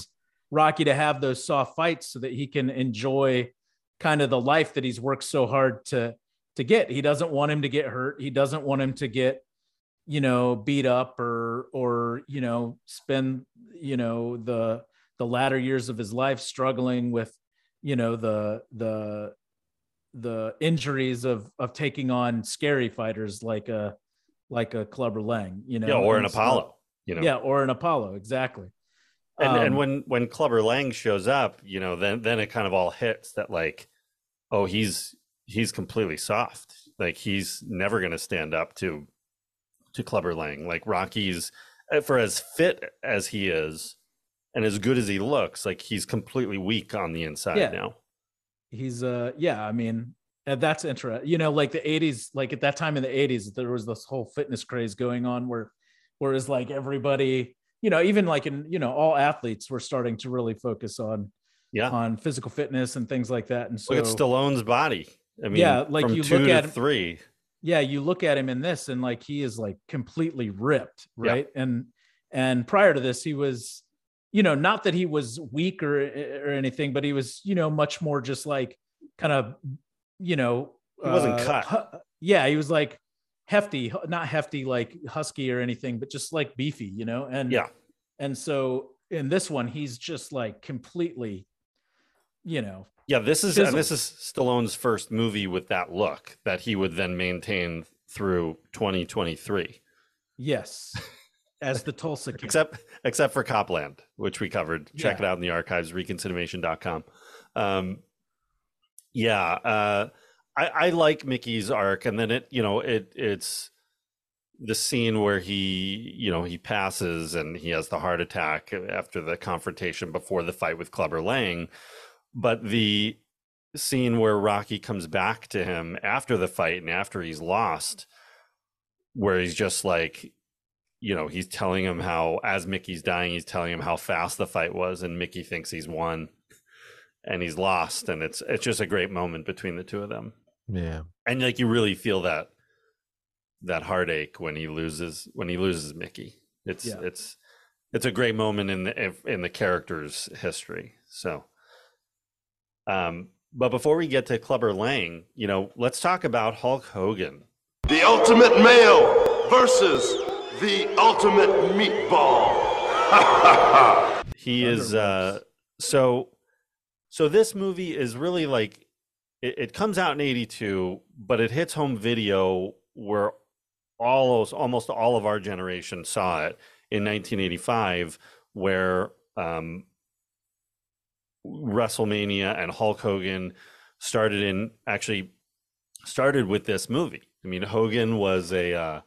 Rocky to have those soft fights so that he can enjoy kind of the life that he's worked so hard to to get. He doesn't want him to get hurt. He doesn't want him to get you know beat up or or you know spend you know the the latter years of his life struggling with you know the the the injuries of of taking on scary fighters like a like a Clubber Lang, you know, yeah, or an so- Apollo. You know, Yeah, or an Apollo, exactly. and and Um, when when Clubber Lang shows up, you know, then then it kind of all hits that like, oh, he's he's completely soft. Like he's never going to stand up to to Clubber Lang. Like Rocky's for as fit as he is and as good as he looks, like he's completely weak on the inside Yeah. now. he's uh yeah, I mean, that's interesting. You know, like the 80s, like at that time in the 80s, there was this whole fitness craze going on where whereas like everybody, you know, even like in, you know, all athletes were starting to really focus on Yeah. on physical fitness and things like that. And so Look at Stallone's body. I mean, Yeah, like you look at him- three. yeah you look at him in this and like he is like completely ripped Yeah. right and and prior to this he was you know not that he was weak or or anything but he was you know much more just like kind of you know He wasn't uh, cut. yeah he was like hefty not hefty like husky or anything but just like beefy you know and Yeah. and so in this one, he's just like completely, you know. Yeah, this is and this is Stallone's first movie with that look that he would then maintain through 2023. Yes, as the Tulsa King. except except for Copland, which we covered. Check Yeah. it out in the archives, reconcinimation.com. Um, yeah, uh, I, I like Mickey's arc, and then it, you know, it it's the scene where he, you know, he passes and he has the heart attack after the confrontation before the fight with Clubber Lang, but the scene where Rocky comes back to him after the fight and after he's lost, where he's just like, you know, he's telling him how, as Mickey's dying, he's telling him how fast the fight was, and Mickey thinks he's won, and he's lost, and it's it's just a great moment between the two of them, Yeah. and like you really feel that that heartache when he loses when he loses Mickey. It's Yeah. it's it's a great moment in the in the character's history. So, um, but before we get to Clubber Lang, you know, let's talk about Hulk Hogan. The ultimate male versus the ultimate meatball. He is uh so so this movie is really like it, it comes out in 82 but it hits home video where all almost all of our generation saw it in 1985 where um WrestleMania and Hulk Hogan started in actually started with this movie. I mean Hogan was a uh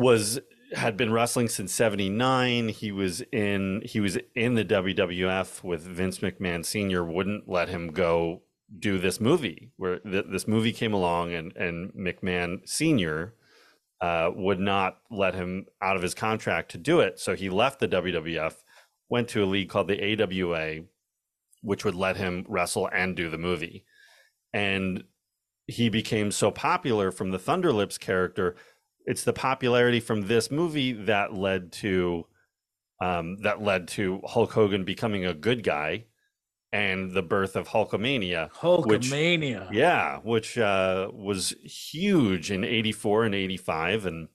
was had been wrestling since 79 he was in he was in the WWF with Vince McMahon senior wouldn't let him go do this movie where th- this movie came along and and McMahon senior uh, would not let him out of his contract to do it. So he left the WWF went to a league called the AWA which would let him wrestle and do the movie. And he became so popular from the Thunderlips character it's the popularity from this movie that led to um, that led to Hulk Hogan becoming a good guy and the birth of Hulkamania. which- Hulkamania. yeah, which uh, was huge in '84 and '85, and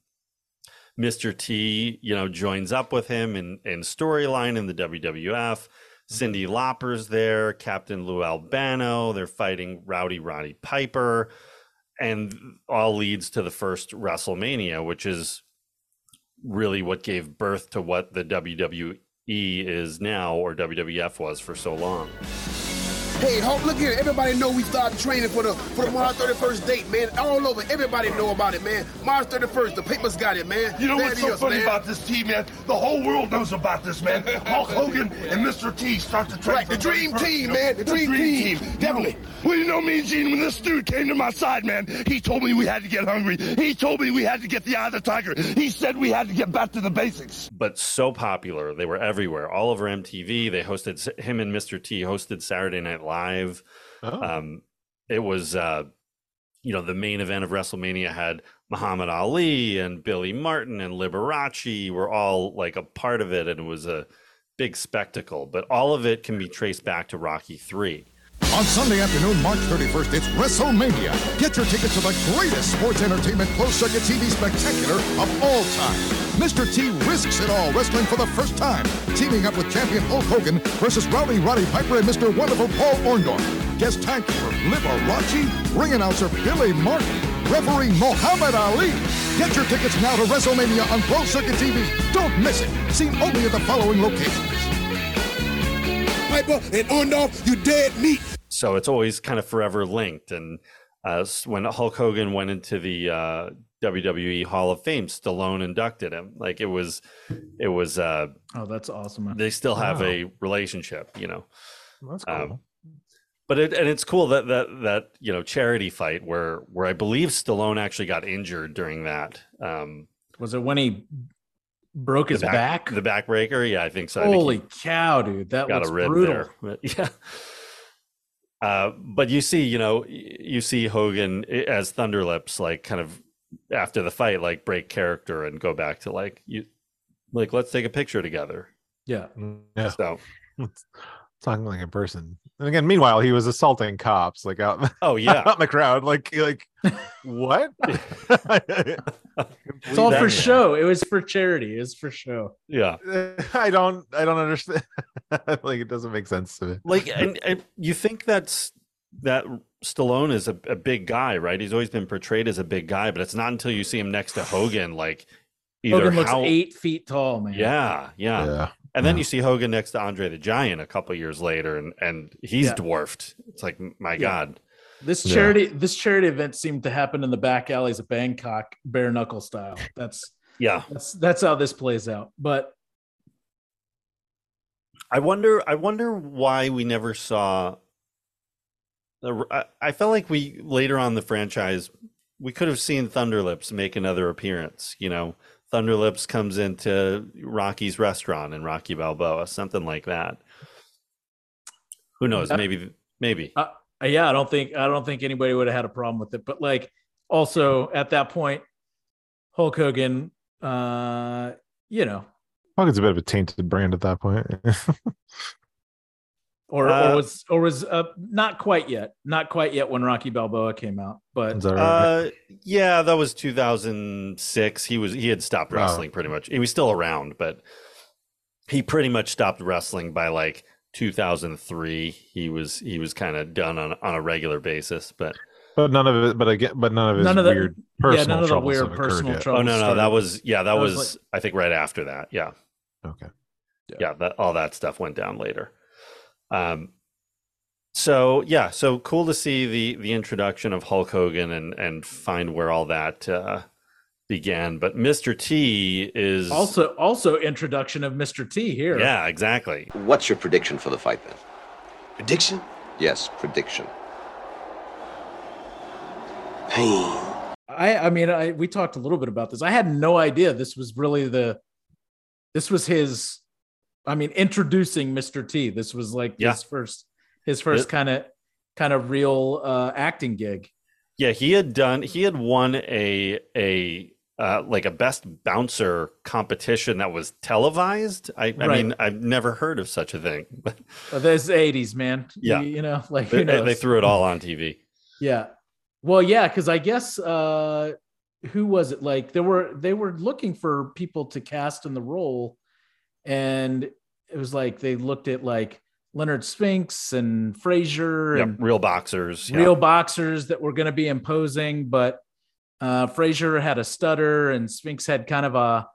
Mr. T, you know, joins up with him in in storyline in the WWF. Cyndi Lauper's there, Captain Lou Albano. They're fighting Rowdy Roddy Piper, and all leads to the first WrestleMania, which is really what gave birth to what the WWE is now, or WWF was for so long. Hey, Hulk, look here. Everybody know we started training for the for the March 31st date, man. All over. Everybody know about it, man. March 31st, the papers got it, man. You know There what's so is, funny man. about this team, man? The whole world knows about this, man. Hulk Hogan and Mr. T start to train. Right, the for dream 31st, team, you know? man, the dream team. Definitely. Well, you know me, Gene, when this dude came to my side, man, he told me we had to get hungry. He told me we had to get the eye of the tiger. He said we had to get back to the basics. but so popular. They were everywhere, all over MTV. They hosted him and Mr. T hosted Saturday Night Live. Oh. Um, it was, uh, you know, the main event of WrestleMania had Muhammad Ali and Billy Martin and Liberace were all like a part of it, and it was a big spectacle. But all of it can be traced back to Rocky Three. On Sunday afternoon, March 31st, it's WrestleMania. Get your tickets to the greatest sports entertainment closed circuit TV spectacular of all time. Mr. T risks it all wrestling for the first time, teaming up with champion Hulk Hogan versus Rowdy Roddy Piper and Mr. Wonderful Paul Orndorff. Guest tag keeper Liberace, ring announcer Billy Martin, referee Muhammad Ali. Get your tickets now to WrestleMania on closed circuit TV. Don't miss it. Seen only at the following locations. Piper and Orndorff, you dead meat. so it's always kind of forever linked. And uh, when Hulk Hogan went into the uh, WWE Hall of Fame, Stallone inducted him. Like it was, it was. Uh, Oh, that's awesome. they still have Wow. a relationship, you know. That's Um, cool. But it and it's cool that that that you know charity fight where where I believe Stallone actually got injured during that. Um, Was it when he broke his the back? the backbreaker. Yeah, I think so. I think Holy cow, dude! That got was a rib brutal. there. But, yeah. Uh, but you see, you know, you see Hogan i- as Thunderlips, like kind of after the fight, like break character and go back to like you, like let's take a picture together. Yeah. Yeah. So Let's talking like a person. And again, meanwhile, he was assaulting cops like out. Oh yeah, out in the crowd. Like like what? It's all for show. It was for charity. It was for show. Yeah. I don't. I don't understand. like it doesn't make sense to me. Like, and, and you think that's that Stallone is a, a big guy, right? He's always been portrayed as a big guy, but it's not until you see him next to Hogan, like either Hogan looks how, eight feet tall, man. Yeah, yeah. Yeah. And then Yeah. you see Hogan next to Andre the Giant a couple years later, and and he's Yeah. dwarfed. It's like, my Yeah. God. This Yeah. charity this charity event seemed to happen in the back alleys of Bangkok, bare knuckle style. That's Yeah. that's that's how this plays out. But I wonder. I wonder why we never saw. the- I, I felt like we later on in the franchise, we could have seen Thunderlips make another appearance. You know, Thunderlips comes into Rocky's restaurant in Rocky Balboa, something like that. Who knows? Yeah. Maybe. Maybe. uh, yeah, I don't think I don't think anybody would have had a problem with it. But like also at that point, Hulk Hogan, uh, you know, Hulk is a bit of a tainted brand at that point. or Uh, or was or was uh, not quite yet, not quite yet when Rocky Balboa came out. But that right? Uh, yeah, that was 2006. He was he had stopped Oh. wrestling pretty much. He was still around, but he pretty much stopped wrestling by like 2003. He was he was kind of done on on a regular basis. But but none of it. But again, but none of his None of the- weird yeah, personal none of the troubles weird have personal yet. troubles. oh no no started- that was yeah that that was, was I think right after that. Yeah Okay. yeah that all that stuff went down later. Um. So yeah, so cool to see the the introduction of Hulk Hogan and and find where all that uh, began. But Mr. T is also also introduction of Mr. T here. Yeah, exactly. What's your prediction for the fight then? Prediction? Yes, prediction. Pain. I I mean I we talked a little bit about this. I had no idea this was really the this was his I mean introducing Mr. T. This was like Yeah. his first his first kind of kind of real uh acting gig. Yeah, he had done. He had won a a uh, like a best bouncer competition that was televised. I, I Right. mean, I've never heard of such a thing. But Uh, There's 80s, man. Yeah. You, you know, like they, who knows? they threw it all on TV. Yeah. Well, yeah, because I guess uh who was it? Like there were they were looking for people to cast in the role, and it was like they looked at like Leonard Spinks and Frazier Yep, and real boxers. yeah. real boxers that were going to be imposing, but uh Frazier had a stutter and Spinks had kind of a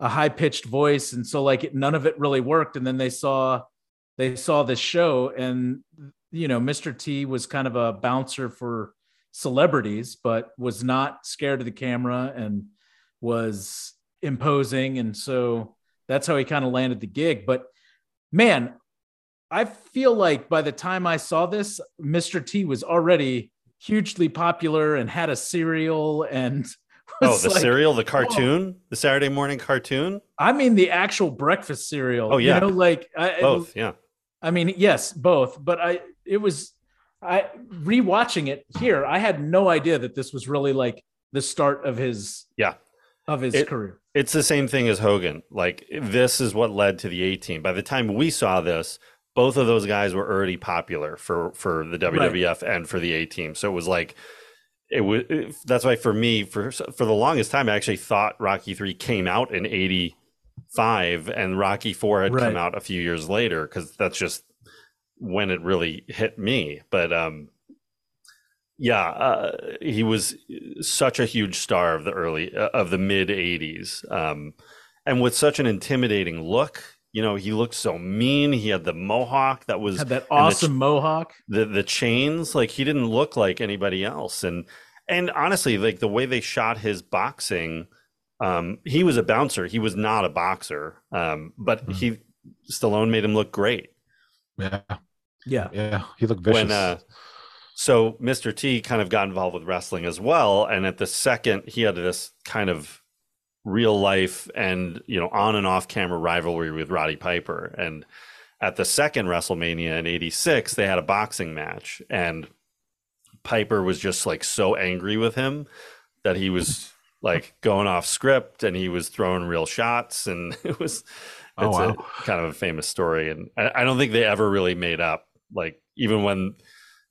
a high pitched voice, and so like it, none of it really worked. And then they saw they saw this show, and you know, Mr. T was kind of a bouncer for celebrities, but was not scared of the camera and was imposing. And so that's how he kind of landed the gig. But man, I feel like by the time I saw this, Mr. T was already hugely popular and had a cereal and Oh, the like- cereal, the cartoon, the Saturday morning cartoon. I mean the actual breakfast cereal. Oh, yeah. you know, like I, Both, yeah. I mean, yes, both. But I, it was, I rewatching it here. I had no idea that this was really like the start of his, Yeah. of his It- career. It's the same thing as Hogan. Like this is what led to the A team. By the time we saw this, both of those guys were already popular for for the WWF and for the A team. So it was like it was. it- that's why for me, for for the longest time, I actually thought Rocky Three came out in '85 and Rocky Four had Right. come out a few years later because that's just when it really hit me. But um, yeah, uh, he was such a huge star of the early uh, of the mid '80s, um, and with such an intimidating look. You know, he looked so mean. He had the mohawk that was Had that and the awesome mohawk. the the chains like he didn't look like anybody else and and honestly like the way they shot his boxing um he was a bouncer he was not a boxer um but Mm-hmm. he Stallone made him look great Yeah. Yeah. Yeah. He looked vicious. when uh so Mr. T kind of got involved with wrestling as well and at the second he had this kind of real life and you know on and off camera rivalry with Roddy Piper and at the second WrestleMania in 86 they had a boxing match and Piper was just like so angry with him that he was like going off script, and he was throwing real shots, and it was Oh, wow. a kind of a famous story, and I, I don't think they ever really made up. Like even when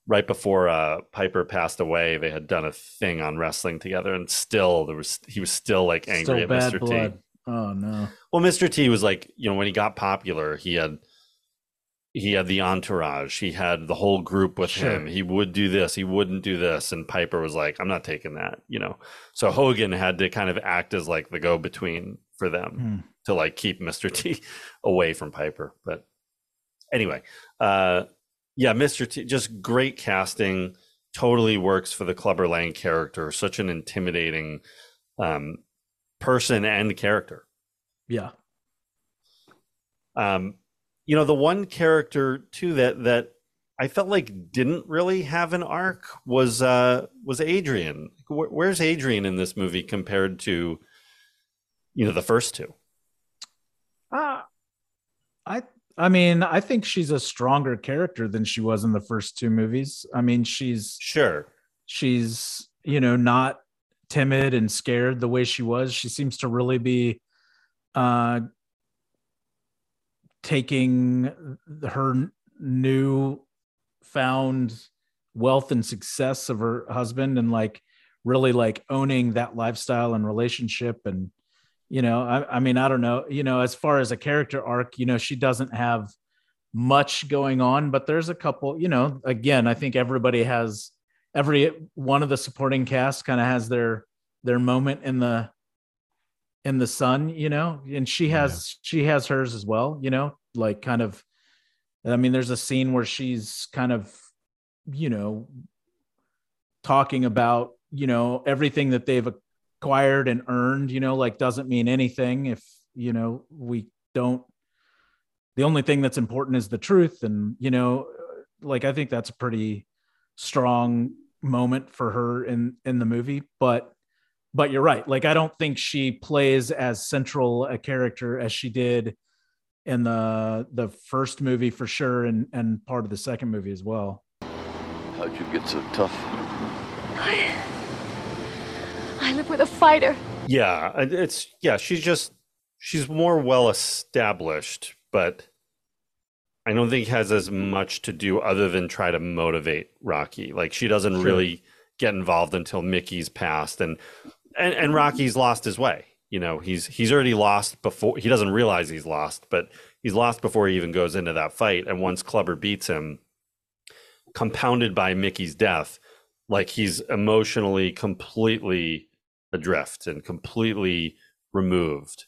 right before uh, Piper passed away, they had done a thing on wrestling together, and still there was he was still like angry Still at Mr. T. Oh no. Well, Mr. T was like, you know, when he got popular, he had he had the entourage, he had the whole group with Sure. him. He would do this, he wouldn't do this, and Piper was like, I'm not taking that, you know. So Hogan had to kind of act as like the go between for them Hmm. to like keep Mr. T away from Piper. But anyway, uh yeah, Mr. T just great casting, totally works for the Clubber Lang character, such an intimidating um person and character. Yeah. Um, you know, the one character too that that I felt like didn't really have an arc was uh was Adrian. Where, where's Adrian in this movie compared to you know the first two? Uh, I I mean, I think she's a stronger character than she was in the first two movies. I mean, she's sure she's you know not timid and scared the way she was. She seems to really be uh taking her new found wealth and success of her husband and like really like owning that lifestyle and relationship and you know I, I mean i don't know you know as far as a character arc you know she doesn't have much going on but there's a couple you know again i think everybody has every one of the supporting cast kind of has their their moment in the in the sun you know and she has she has hers as well you know like kind of i mean there's a scene where she's kind of you know talking about you know everything that they've acquired and earned you know like doesn't mean anything if you know we don't the only thing that's important is the truth. And you know like i think that's a pretty strong moment for her in in the movie but but you're right. Like i don't think she plays as central a character as she did in the the first movie for sure and and part of the second movie as well. How'd you get so tough? I, I with a fighter. Yeah, it's yeah, she's just she's more well established, but I don't think has as much to do other than try to motivate Rocky. Like she doesn't Sure. really get involved until Mickey's passed and and and Rocky's lost his way. You know, he's he's already lost before he doesn't realize he's lost, but he's lost before he even goes into that fight and once Clubber beats him compounded by Mickey's death, like he's emotionally completely adrift and completely removed.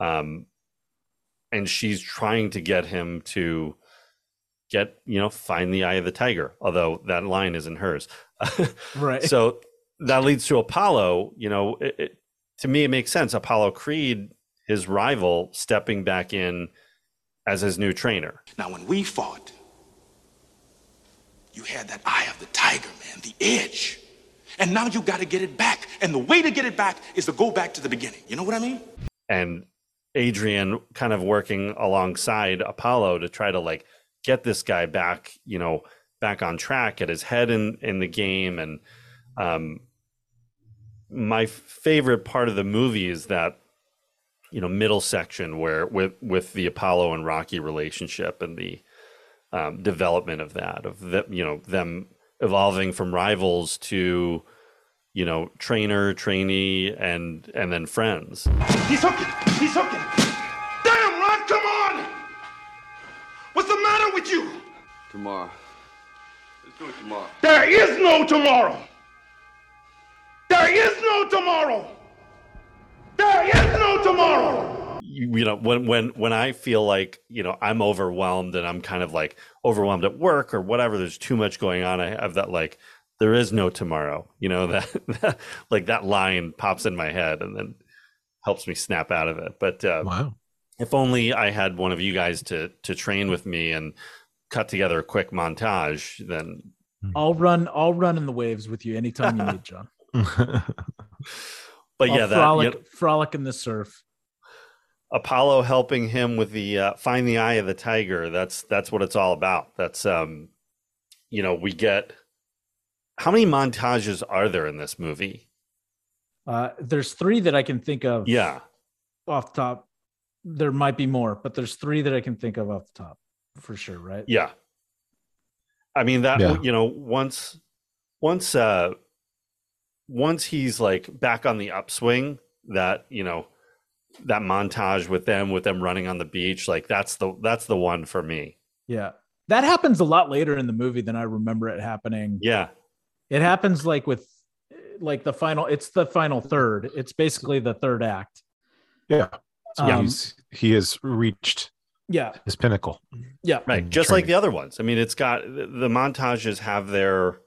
Um, and she's trying to get him to get, you know, find the eye of the tiger, although that line isn't hers. Right. So that leads to Apollo. You know, it, it, to me, it makes sense. Apollo Creed, his rival, stepping back in as his new trainer. Now, when we fought, you had that eye of the tiger, man, the edge. And now you got to get it back. And the way to get it back is to go back to the beginning. You know what I mean? and Adrian kind of working alongside Apollo to try to like get this guy back, you know, back on track, get his head in in the game. And um, my favorite part of the movie is that you know middle section where with with the Apollo and Rocky relationship and the um, development of that of them, you know, them evolving from rivals to you know trainer trainee and and then friends He's hooking. He's hooking. Damn, Ron, come on! What's the matter with you? Tomorrow. Let's do it tomorrow. There is no tomorrow. There is no tomorrow. There is no tomorrow. You, you know when when when i feel like you know i'm overwhelmed and i'm kind of like overwhelmed at work or whatever there's too much going on i have that like there is no tomorrow you know that, that like that line pops in my head and then helps me snap out of it. But uh, wow. if only i had one of you guys to to train with me and cut together a quick montage then i'll run i'll run in the waves with you anytime you need john. But I'll yeah that frolic, you know, frolic in the surf Apollo helping him with the uh, find the eye of the tiger. That's that's what it's all about. That's um, you know, we get how many montages are there in this movie? Uh, there's three that I can think of. Yeah. Off the top, there might be more, but there's three that I can think of off the top for sure. Right. Yeah. I mean that Yeah. you know once once uh once he's like back on the upswing that you know that montage with them with them running on the beach like that's the that's the one for me. Yeah. That happens a lot later in the movie than I remember it happening. Yeah. It happens like with like the final it's the final third. It's basically the third act. Yeah. So Um, he's he has reached Yeah. his pinnacle. Yeah. Right. in Just like the other ones. I mean it's got the the montages have their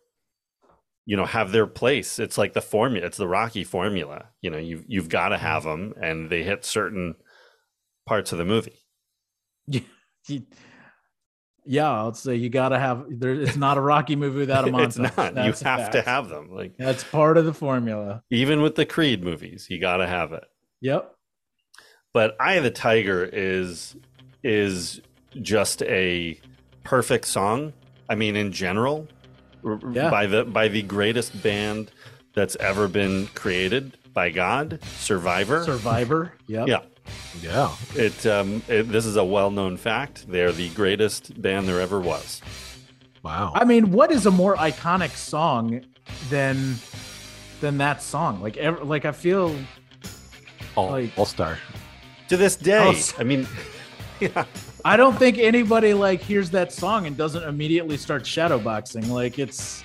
you know have their place. It's like the formula. It's the Rocky formula. You know, you you've got to have mm-hmm. them and they hit certain parts of the movie. Yeah, I'll say you gotta have there it's not a Rocky movie without a montage. it's not. That's you have to have them. Like That's part of the formula. even with the Creed movies, you got to have it. Yep. But Eye of the Tiger is is just a perfect song. I mean, in general, Yeah. by the by the greatest band that's ever been created by God, Survivor. Survivor. Yep. Yeah, Yeah. it, um, it. This is a well-known fact. They're the greatest band there ever was. Wow. I mean, what is a more iconic song than than that song? Like ever like I feel All, like- all star. To this day, Oh, s- I mean, yeah, I don't think anybody like hears that song and doesn't immediately start shadowboxing. Like it's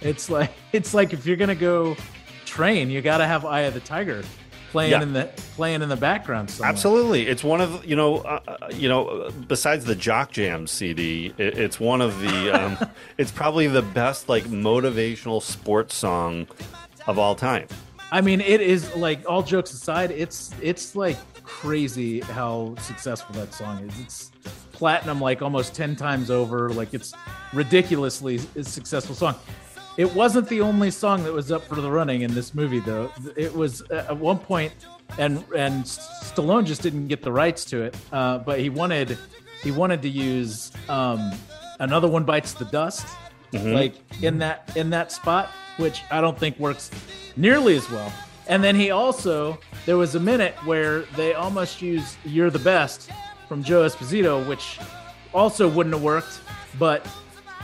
it's like it's like if you're gonna go train, you gotta have Eye of the Tiger playing Yeah. in the playing in the background somewhere. Absolutely, it's one of you know, uh, uh, you know, uh, besides the Jock Jam CD, it, it's one of the, um, it's probably the best like motivational sports song of all time. I mean, it is like all jokes aside, it's it's like crazy how successful that song is. It's platinum like almost 10 times over. Like it's ridiculously successful song. It wasn't the only song that was up for the running in this movie though. It was uh, at one point and and Stallone just didn't get the rights to it. Uh, but he wanted he wanted to use um, another one bites the dust Mhm. like in that in that spot which i don't think works nearly as well and then he also there was a minute where they almost used you're the best from joe esposito which also wouldn't have worked but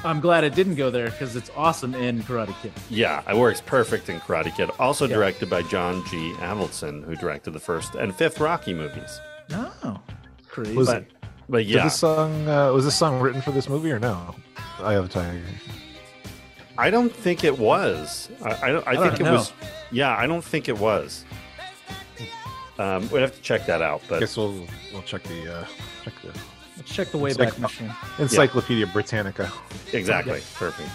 i'm glad it didn't go there because it's awesome in karate kid Yeah, it works perfect in Karate Kid. Also Yeah. directed by John G. Avildsen, who directed the first and fifth Rocky movies. oh crazy Was But, but yeah, this song uh, was this song written for this movie or no? I have a Tiger. I don't think it was. I, I, don't, I, I think don't it know. was. Yeah, I don't think it was. Um, we'd have to check that out. I But guess we'll we'll check the uh, check the let's check the wayback Encycl- machine Encyclopedia Britannica. exactly, perfect.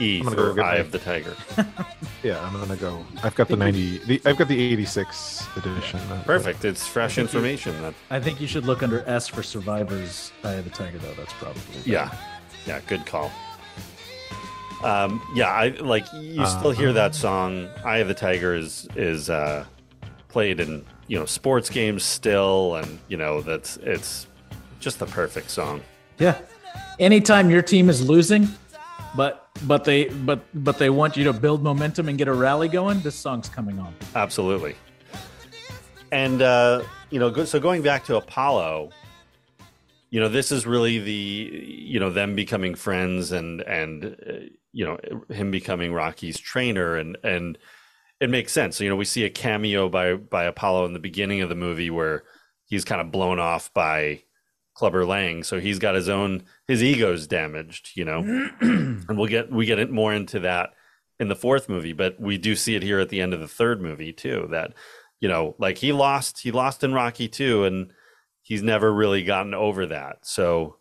E I'm gonna for go Eye my... of the Tiger. yeah, I'm gonna go. I've got the ninety. The, I've got the eighty-six edition. Perfect. It's fresh information. That i think you should look under s for survivors eye of the tiger though that's probably yeah, yeah, good call. Um, yeah, I like you still hear that song. Eye of the Tiger is is uh, played in you know sports games still, and you know that's it's just the perfect song. Yeah. Anytime your team is losing, but but they but but they want you to build momentum and get a rally going, this song's coming on. Absolutely. And uh, you know, so going back to Apollo, you know, this is really the you know them becoming friends and and uh, you know him becoming Rocky's trainer and and it makes sense. So, you know, we see a cameo by by Apollo in the beginning of the movie where he's kind of blown off by Clubber Lang, so he's got his own his ego's damaged, you know. and we'll get we get it more into that in the fourth movie, but we do see it here at the end of the third movie too. That you know, like he lost he lost in Rocky too, and he's never really gotten over that. So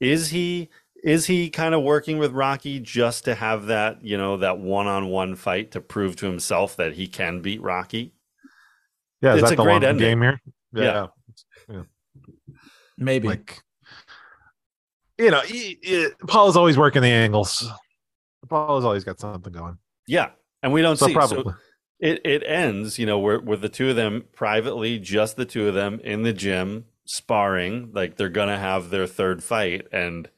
is he is he kind of working with Rocky just to have that you know that one on one fight to prove to himself that he can beat Rocky? Yeah, is It's that a the great long ending. game here? Yeah. yeah. Maybe. Like, you know, he, he- Paul's always working the angles. Paul's always got something going. Yeah, and we don't So see probably. So it it ends, you know, where with the two of them privately, just the two of them in the gym sparring, like they're gonna have their third fight, and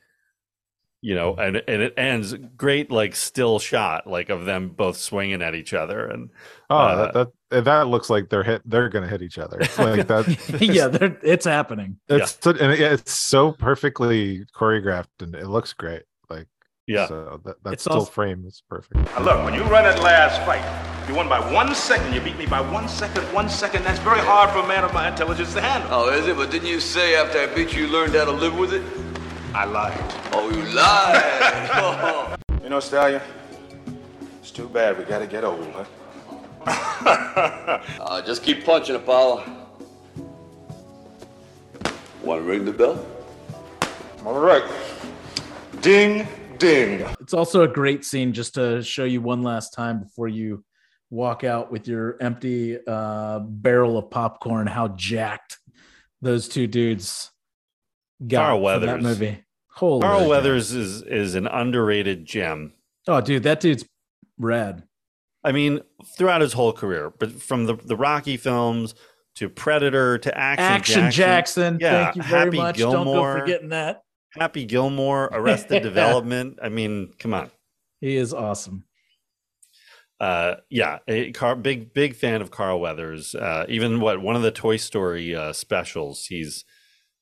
you know, and and it ends great, like still shot, like of them both swinging at each other, and Oh, uh, that, that that looks like they're hit. They're gonna hit each other. Like that. yeah, they're- it's happening. It's so, and it- it's so perfectly choreographed and it looks great. Like Yeah. so that, that It's still also- frame is perfect. Now look, when you run that last fight, you won by one second. You beat me by one second, one second. That's very hard for a man of my intelligence to handle. Oh, is it? But didn't you say after I beat you, you learned how to live with it? I lied. Oh, you lied. You know, Stallion, it's too bad we gotta get old, huh? uh, just keep punching, Apollo. Want to ring the bell? All right. Ding, ding. It's also a great scene just to show you one last time before you walk out with your empty uh, barrel of popcorn how jacked those two dudes got Carl from Weathers. that movie. Holy Carl cow. Weathers is is an underrated gem. Oh, dude, that dude's rad. I mean, throughout his whole career, but from the the Rocky films to Predator to Action, Action Jackson. yeah, Thank you very Happy much. Gilmore, Don't go forgetting that. Happy Gilmore, Arrested Development. I mean, come on. He is awesome. Uh, yeah, a Car- big big fan of Carl Weathers. Uh, even what one of the Toy Story uh, specials, he's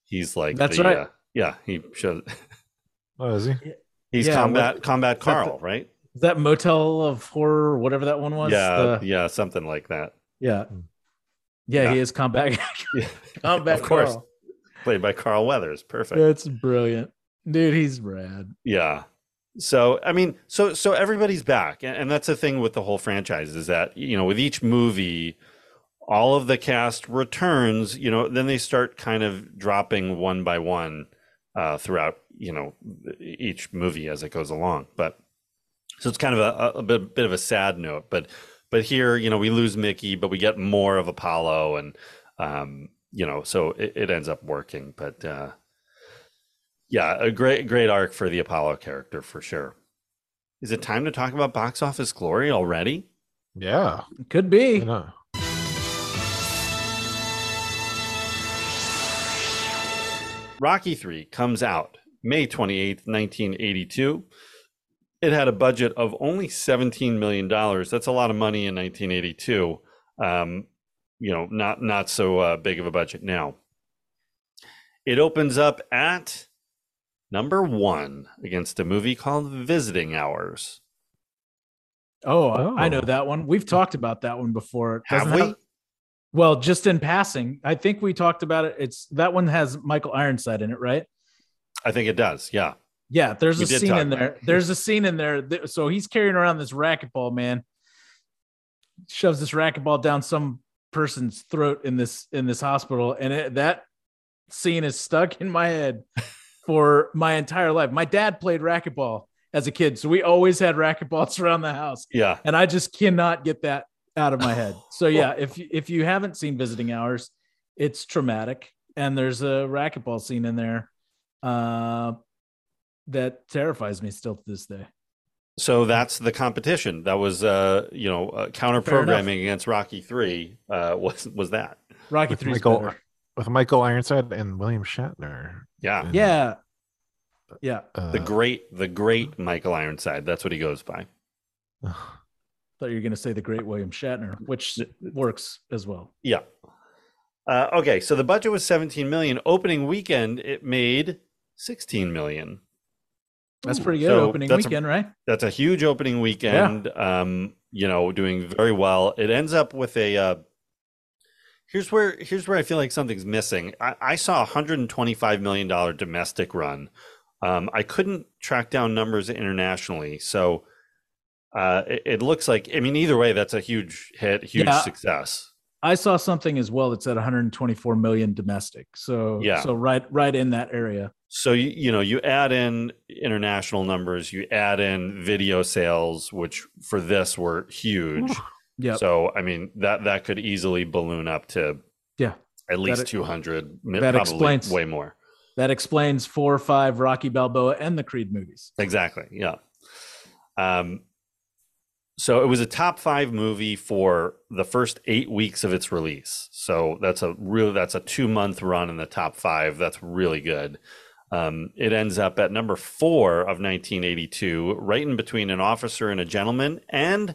he's like That's the, right. Uh, yeah, he shows. Oh, is he? He's Yeah, combat what- combat is that Carl, the- right? Is that Motel of Horror, whatever that one was? yeah, The- yeah, something like that. yeah. Yeah, he is combat. Yeah. combat of course, Carl. Played by Carl Weathers. Perfect. That's brilliant. Dude, he's rad. Yeah. So I mean, so so everybody's back, and, and that's the thing with the whole franchise is that you know with each movie, all of the cast returns. You know, then they start kind of dropping one by one uh, throughout you know each movie as it goes along. But so it's kind of a, a bit, bit of a sad note. But but here, you know, we lose Mickey, but we get more of Apollo, and um, you know, so it, it ends up working. But uh, yeah, a great great arc for the Apollo character for sure. Is it time to talk about box office glory already? Yeah. Could be. Rocky 3 comes out May 28th, 1982. It had a budget of only $17 million. That's a lot of money in 1982. Um, you know, not not so uh, big of a budget now. It opens up at number 1 against a movie called Visiting Hours. Oh, I- I know Oh. that one. We've talked about that one before. Have doesn't we? well, just in passing, I think we talked about it. It's that one has Michael Ironside in it, right? I think it does. Yeah. Yeah, there's We a scene in there. There's a scene in there. that- So he's carrying around this racquetball, man. Shoves this racquetball down some person's throat in this in this hospital, and it, that scene is stuck in my head for my entire life. My dad played racquetball as a kid, so we always had racquetballs around the house, Yeah. and I just cannot get that out of my head. So yeah, if you- if you haven't seen Visiting Hours, it's traumatic, and there's a racquetball scene in there. Uh, that terrifies me still to this day. So that's the competition. That was, uh, you know, uh, counter programming against Rocky Three. Uh, was was that? Rocky With Three Michael, with Michael Ironside and William Shatner. Yeah, And, Yeah, yeah. uh, the great, the great Michael Ironside. That's what he goes by. Thought you were gonna say the great William Shatner, which works as well. Yeah. Uh, okay, so the budget was 17 million. Opening weekend, it made 16 million. That's pretty good. So Opening that's a- weekend, right? That's a huge opening weekend. Um, you know, doing very well. It ends up with a. Uh, here's where here's where I feel like something's missing. I, I saw a 125 million dollar domestic run. Um, I couldn't track down numbers internationally, so uh, it, it looks like. I mean, either way, that's a huge hit, huge Yeah. success. I saw something as well that said 124 million domestic. So Yeah. so right right in that area. So you you know you add in international numbers, you add in video sales, which for this were huge. yeah. So I mean that that could easily balloon up to Yeah. at least That- two hundred, that probably explains- way more. That explains four or five Rocky Balboa and the Creed movies. Exactly. Yeah. Um. So it was a top five movie for the first eight weeks of its release. So that's a real that's a two month run in the top five. That's really good. Um, it ends up at number four of 1982, right in between an officer and a gentleman, and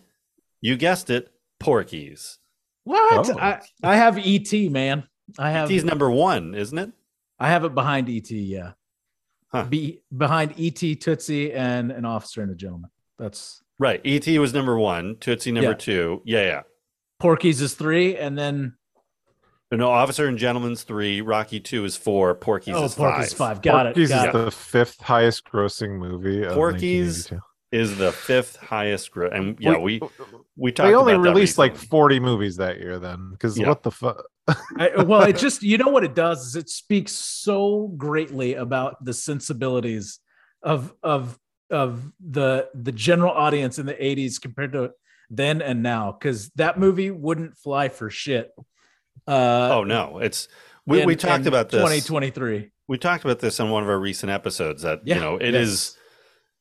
you guessed it, Porky's. What? Oh. I, I have ET, man. I have ET's number one, isn't it? I have it behind ET, yeah. Huh. Be behind ET, Tootsie, and an officer and a gentleman. That's Right. ET was number one. Tootsie number Yeah. two. Yeah, yeah. Porky's is three, and then No, Officer and Gentleman's three. Rocky two is four. Porky's oh, is Porky's five. five. Got Porky's it. Got is it. the fifth highest grossing movie. Of Porky's is the fifth highest. Gro- and yeah, we we talked. They only about that released like 40 movies that year then because Yeah. what the fuck well, it just you know what it does is it speaks so greatly about the sensibilities of of of the the general audience in the 80s compared to then and now because that movie wouldn't fly for shit uh oh no, it's we, in- we talked about this. 2023 We talked about this on one of our recent episodes. That Yeah, you know it yes. is,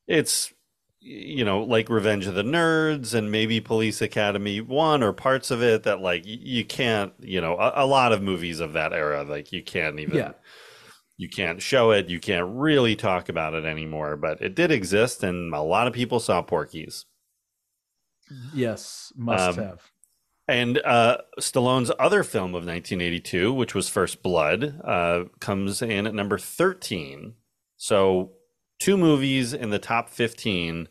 it's you know like Revenge of the Nerds and maybe Police Academy one or parts of it that like you can't you know a, a lot of movies of that era like you can't even Yeah. you can't show it you can't really talk about it anymore but it did exist and a lot of people saw Porky's. yes must Um, have And uh, Stallone's other film of 1982, which was First Blood, uh, comes in at number 13. So, two movies in the top 15.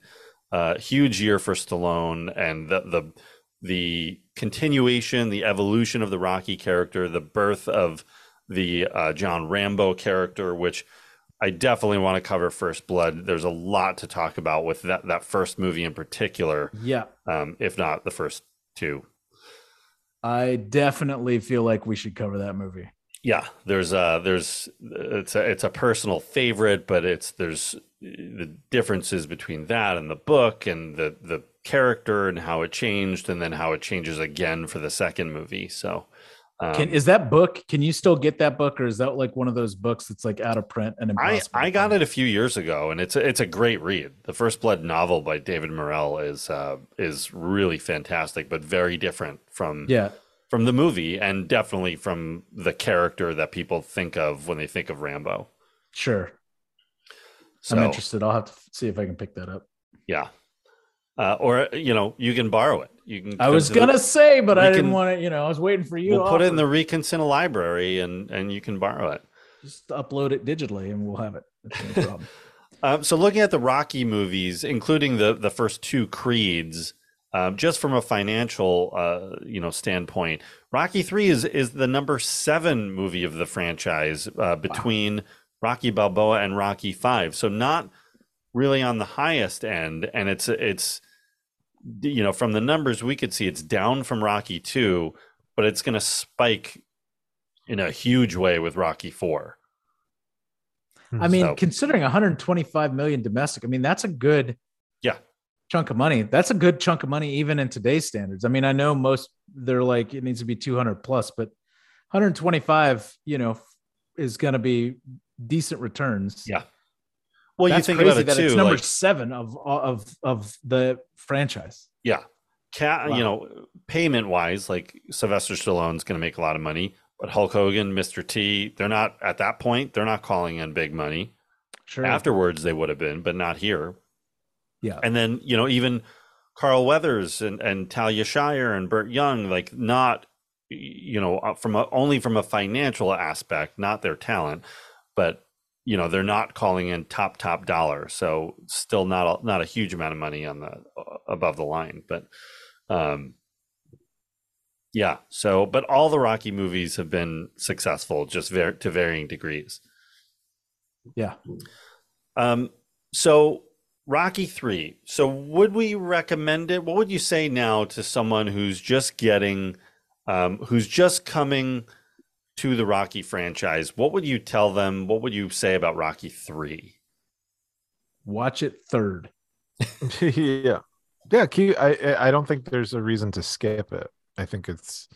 Uh, huge year for Stallone, and the the the continuation, the evolution of the Rocky character, the birth of the uh, John Rambo character, which I definitely want to cover First Blood. There's a lot to talk about with that that first movie in particular, yeah um, if not the first two. I definitely feel like we should cover that movie Yeah, there's a there's it's a it's a personal favorite, but it's there's the differences between that and the book and the the character and how it changed and then how it changes again for the second movie. So um, can is that book can you still get that book or is that like one of those books that's like out of print and I impossible I to got it a few years ago and it's a, it's a great read. The First Blood novel by David Morrell is uh, is really fantastic, but very different from yeah from the movie and definitely from the character that people think of when they think of Rambo. sure So, i'm interested i'll have to see if i can pick that up Yeah. Uh, or you know, you can borrow it. You can. I was to the- gonna say, but I didn't can- want to. You know, I was waiting for you. We'll put it in the Reconcina library, and and you can borrow it. Just upload it digitally, and we'll have it. No problem. Um, so looking at the Rocky movies, including the the first two Creeds, um, just from a financial uh, you know standpoint, Rocky Three is is the number seven movie of the franchise uh, between Rocky Balboa and Rocky Five. So not really on the highest end, and it's it's you know from the numbers we could see it's down from Rocky Two, but it's going to spike in a huge way with Rocky Four. I mean, So- considering 125 million domestic, I mean that's a good Yeah. chunk of money. That's a good chunk of money even in today's standards. I mean, I know most they're like it needs to be 200 plus, but 125, you know, is going to be decent returns. Yeah. Well, That's you think crazy about it that too. it's number like- seven of of of the franchise. Yeah. Ca Wow. you know, payment wise, like Sylvester Stallone's going to make a lot of money, but Hulk Hogan, Mr. T, they're not at that point, they're not calling in big money. Sure. Afterwards, they would have been, but not here. Yeah. And then, you know, even Carl Weathers and, and Talia Shire and Burt Young, like not, you know, uh, from a, only from a financial aspect, not their talent, but you know, they're not calling in top top dollar. So still not a, not a huge amount of money on the uh, above the line, but um, yeah. So, but all the Rocky movies have been successful, just ver- to varying degrees. Yeah. Um, so Rocky three. So would we recommend it? What would you say now to someone who's just getting, um, who's just coming to the Rocky franchise? What would you tell them? What would you say about Rocky three? Watch it third. yeah yeah keep, I I- i don't think there's a reason to skip it i think it's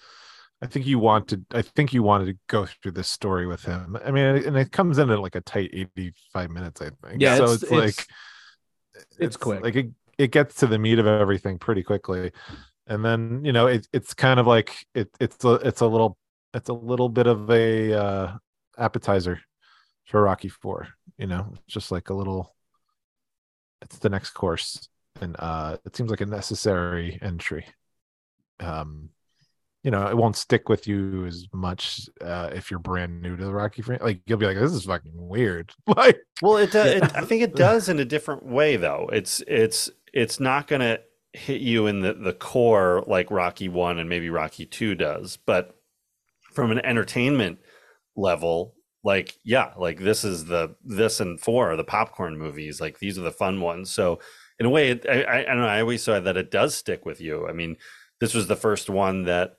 i think you want to i think you wanted to go through this story with him i mean and it comes in at like a tight 85 minutes i think Yeah, so it's- it's, like it's- it's quick. like it, it gets to the meat of everything pretty quickly and then you know it, it's kind of like it, it's a it's a little it's a little bit of a uh appetizer for rocky 4 you know it's just like a little it's the next course and uh it seems like a necessary entry um you know, it won't stick with you as much uh, if you're brand new to the Rocky franchise. Like you'll be like, this is fucking weird. Like, well, it, does, it I think it does in a different way though. It's it's it's not going to hit you in the the core like Rocky One and maybe Rocky Two does, but from an entertainment level, like yeah, like this is the this and four are the popcorn movies. Like these are the fun ones. So in a way, it, I, I, I don't know. I always saw that it does stick with you. I mean, this was the first one that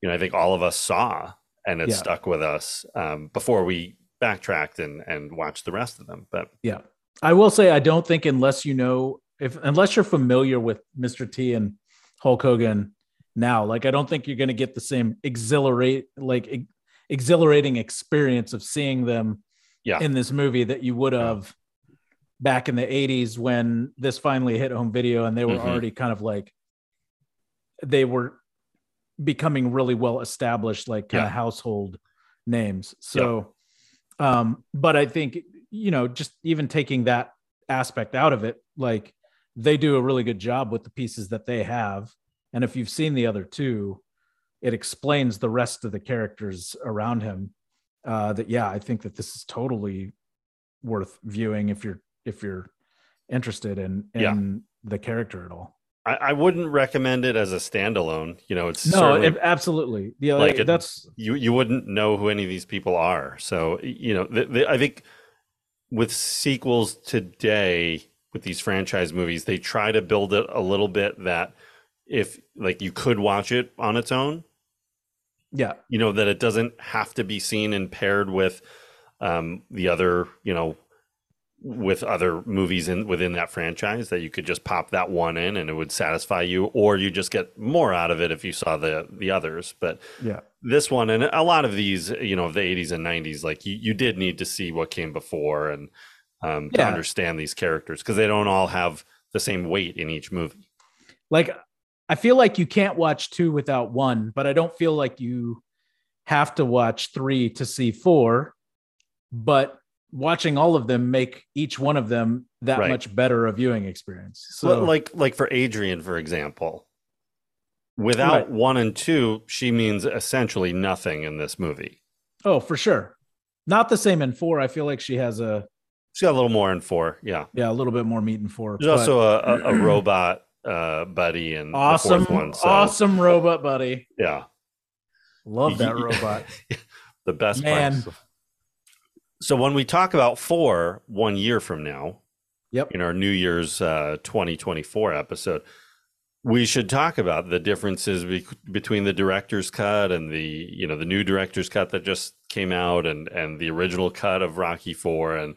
you know I think all of us saw, and it Yeah. stuck with us um, before we backtracked and and watched the rest of them. But Yeah. I will say I don't think unless you know if unless you're familiar with Mr. T and Hulk Hogan now, like I don't think you're going to get the same exhilarate like ex- exhilarating experience of seeing them yeah, in this movie that you would have back in the 80s when this finally hit home video and they were Mhm. already kind of like they were becoming really well established like kind Yeah. of household names. So um but i think you know just even taking that aspect out of it like they do a really good job with the pieces that they have and if you've seen the other two it explains the rest of the characters around him uh that yeah i think that this is totally worth viewing if you're if you're interested in in Yeah. the character at all I, I wouldn't recommend it as a standalone. You know, it's no it- absolutely yeah like it- that's you you wouldn't know who any of these people are. So you know, the, the, I think with sequels today with these franchise movies, they try to build it a little bit that if like you could watch it on its own, yeah you know that it doesn't have to be seen and paired with um, the other, you know, with other movies in within that franchise that you could just pop that one in and it would satisfy you, or you just get more out of it if you saw the the others. But yeah this one and a lot of these, you know, of the 80s and 90s, like you, you did need to see what came before and um, to understand these characters because they don't all have the same weight in each movie. like I feel like you can't watch two without one, but I don't feel like you have to watch three to see four. But watching all of them make each one of them that Right. much better a viewing experience. So, like like for Adrian, for example, without Right. one and two, she means essentially nothing in this movie. oh, for sure, not the same in four. I feel like she has a She's got a little more in four, yeah. yeah a little bit more meat in four. There's also a, a, a robot uh, buddy and awesome, the one. So, awesome robot buddy. Yeah, Love that robot. the best Man. part. So when we talk about four one year from now, Yep. in our New Year's uh, 2024 episode, we should talk about the differences be- between the director's cut and the you know the new director's cut that just came out and and the original cut of Rocky Four and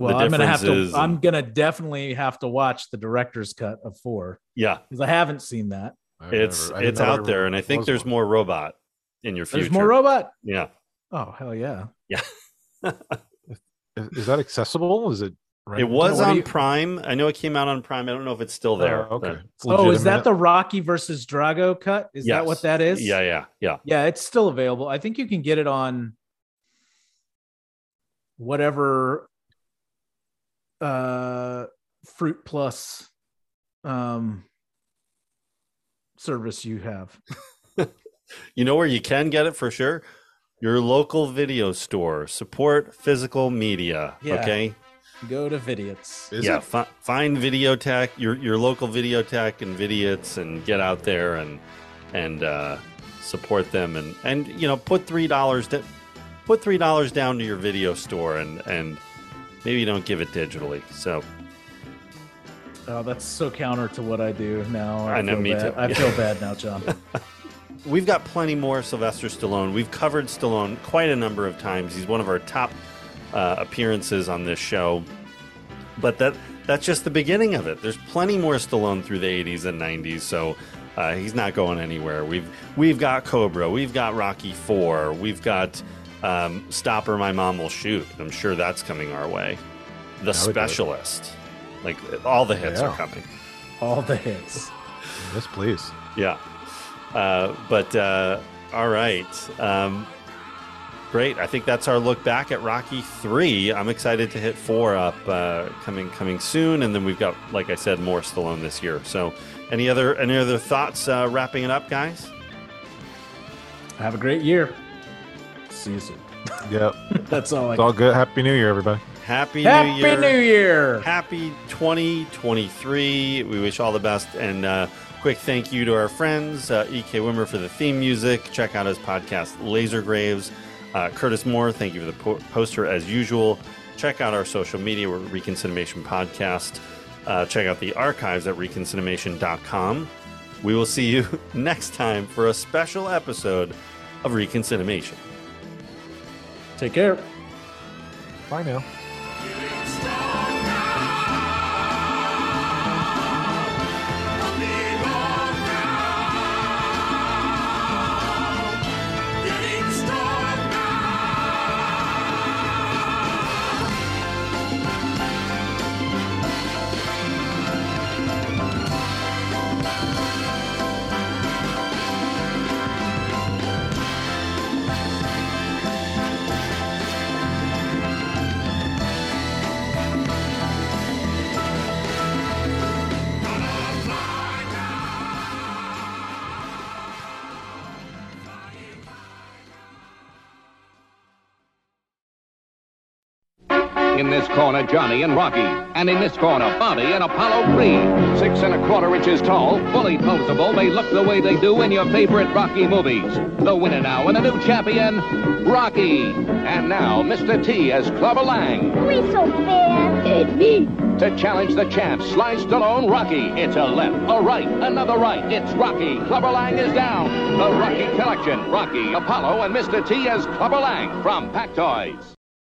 Well, the I'm gonna have to. I'm gonna definitely have to watch the director's cut of four yeah, because I haven't seen that. it's I didn't it's out there there, and I think there's one. more robot in your future. There's more robot. Yeah, Oh hell yeah! yeah. Is, is that accessible? Is it? Right It was on you- Prime. I know it came out on Prime. I don't know if it's still oh, there. Oh, okay. but- Oh, is that the Rocky versus Drago cut? Is that what that is? Yeah, yeah, yeah. Yeah, it's still available. I think you can get it on whatever uh Fruit Plus um service you have. You know where you can get it for sure? Your local video store. Support physical media. Yeah. Okay. Go to Vidiots. Is yeah. it? Fi- find Videotheque, your your local Videotheque and Vidiots, and get out there and and uh, support them and and you know put three dollars to put three dollars down to your video store and and maybe you don't give it digitally. So Oh, that's so counter to what I do now. I know, feel me bad. too. I feel bad now, John. We've got plenty more Sylvester Stallone. We've covered Stallone quite a number of times. He's one of our top uh, appearances on this show. But that that's just the beginning of it. There's plenty more Stallone through the 80s and 90s, so uh, he's not going anywhere. We've we've got Cobra, we've got Rocky Four, we've got um, Stop! Or My Mom Will Shoot. I'm sure that's coming our way. The Yeah, we do. Specialist, like all the hits Yeah. are coming. All the hits. Yes, please. Yeah. Uh, but uh, all right. Um, great. I think that's our look back at Rocky three. I'm excited to hit four up uh, coming coming soon, and then we've got, like I said, more Stallone this year. So, any other any other thoughts uh, wrapping it up, guys? Have a great year. See you soon. Yep. That's all I It's all good. Happy New Year, everybody. Happy, Happy New Year. Happy New Year. Happy 2023. We wish all the best. And uh, quick thank you to our friends, uh, E.K. Wimmer for the theme music. Check out his podcast, Laser Graves. Uh, Curtis Moore, thank you for the po- poster as usual. Check out our social media. We're Reconciliation Podcast. Uh, check out the archives at reconciliation.com. We will see you next time for a special episode of Reconciliation. Take care. Bye now. Johnny and Rocky. And in this corner, Bobby and Apollo Creed. Six and a quarter inches tall, fully posable. They look the way they do in your favorite Rocky movies. The winner now and the new champion, Rocky. And now, Mr. T as Clubber Lang. We so fair. And me. To challenge the champ, Sly Stallone, Rocky. It's a left, a right, another right. It's Rocky. Clubber Lang is down. The Rocky Collection, Rocky, Apollo, and Mr. T as Clubber Lang from Pack Toys.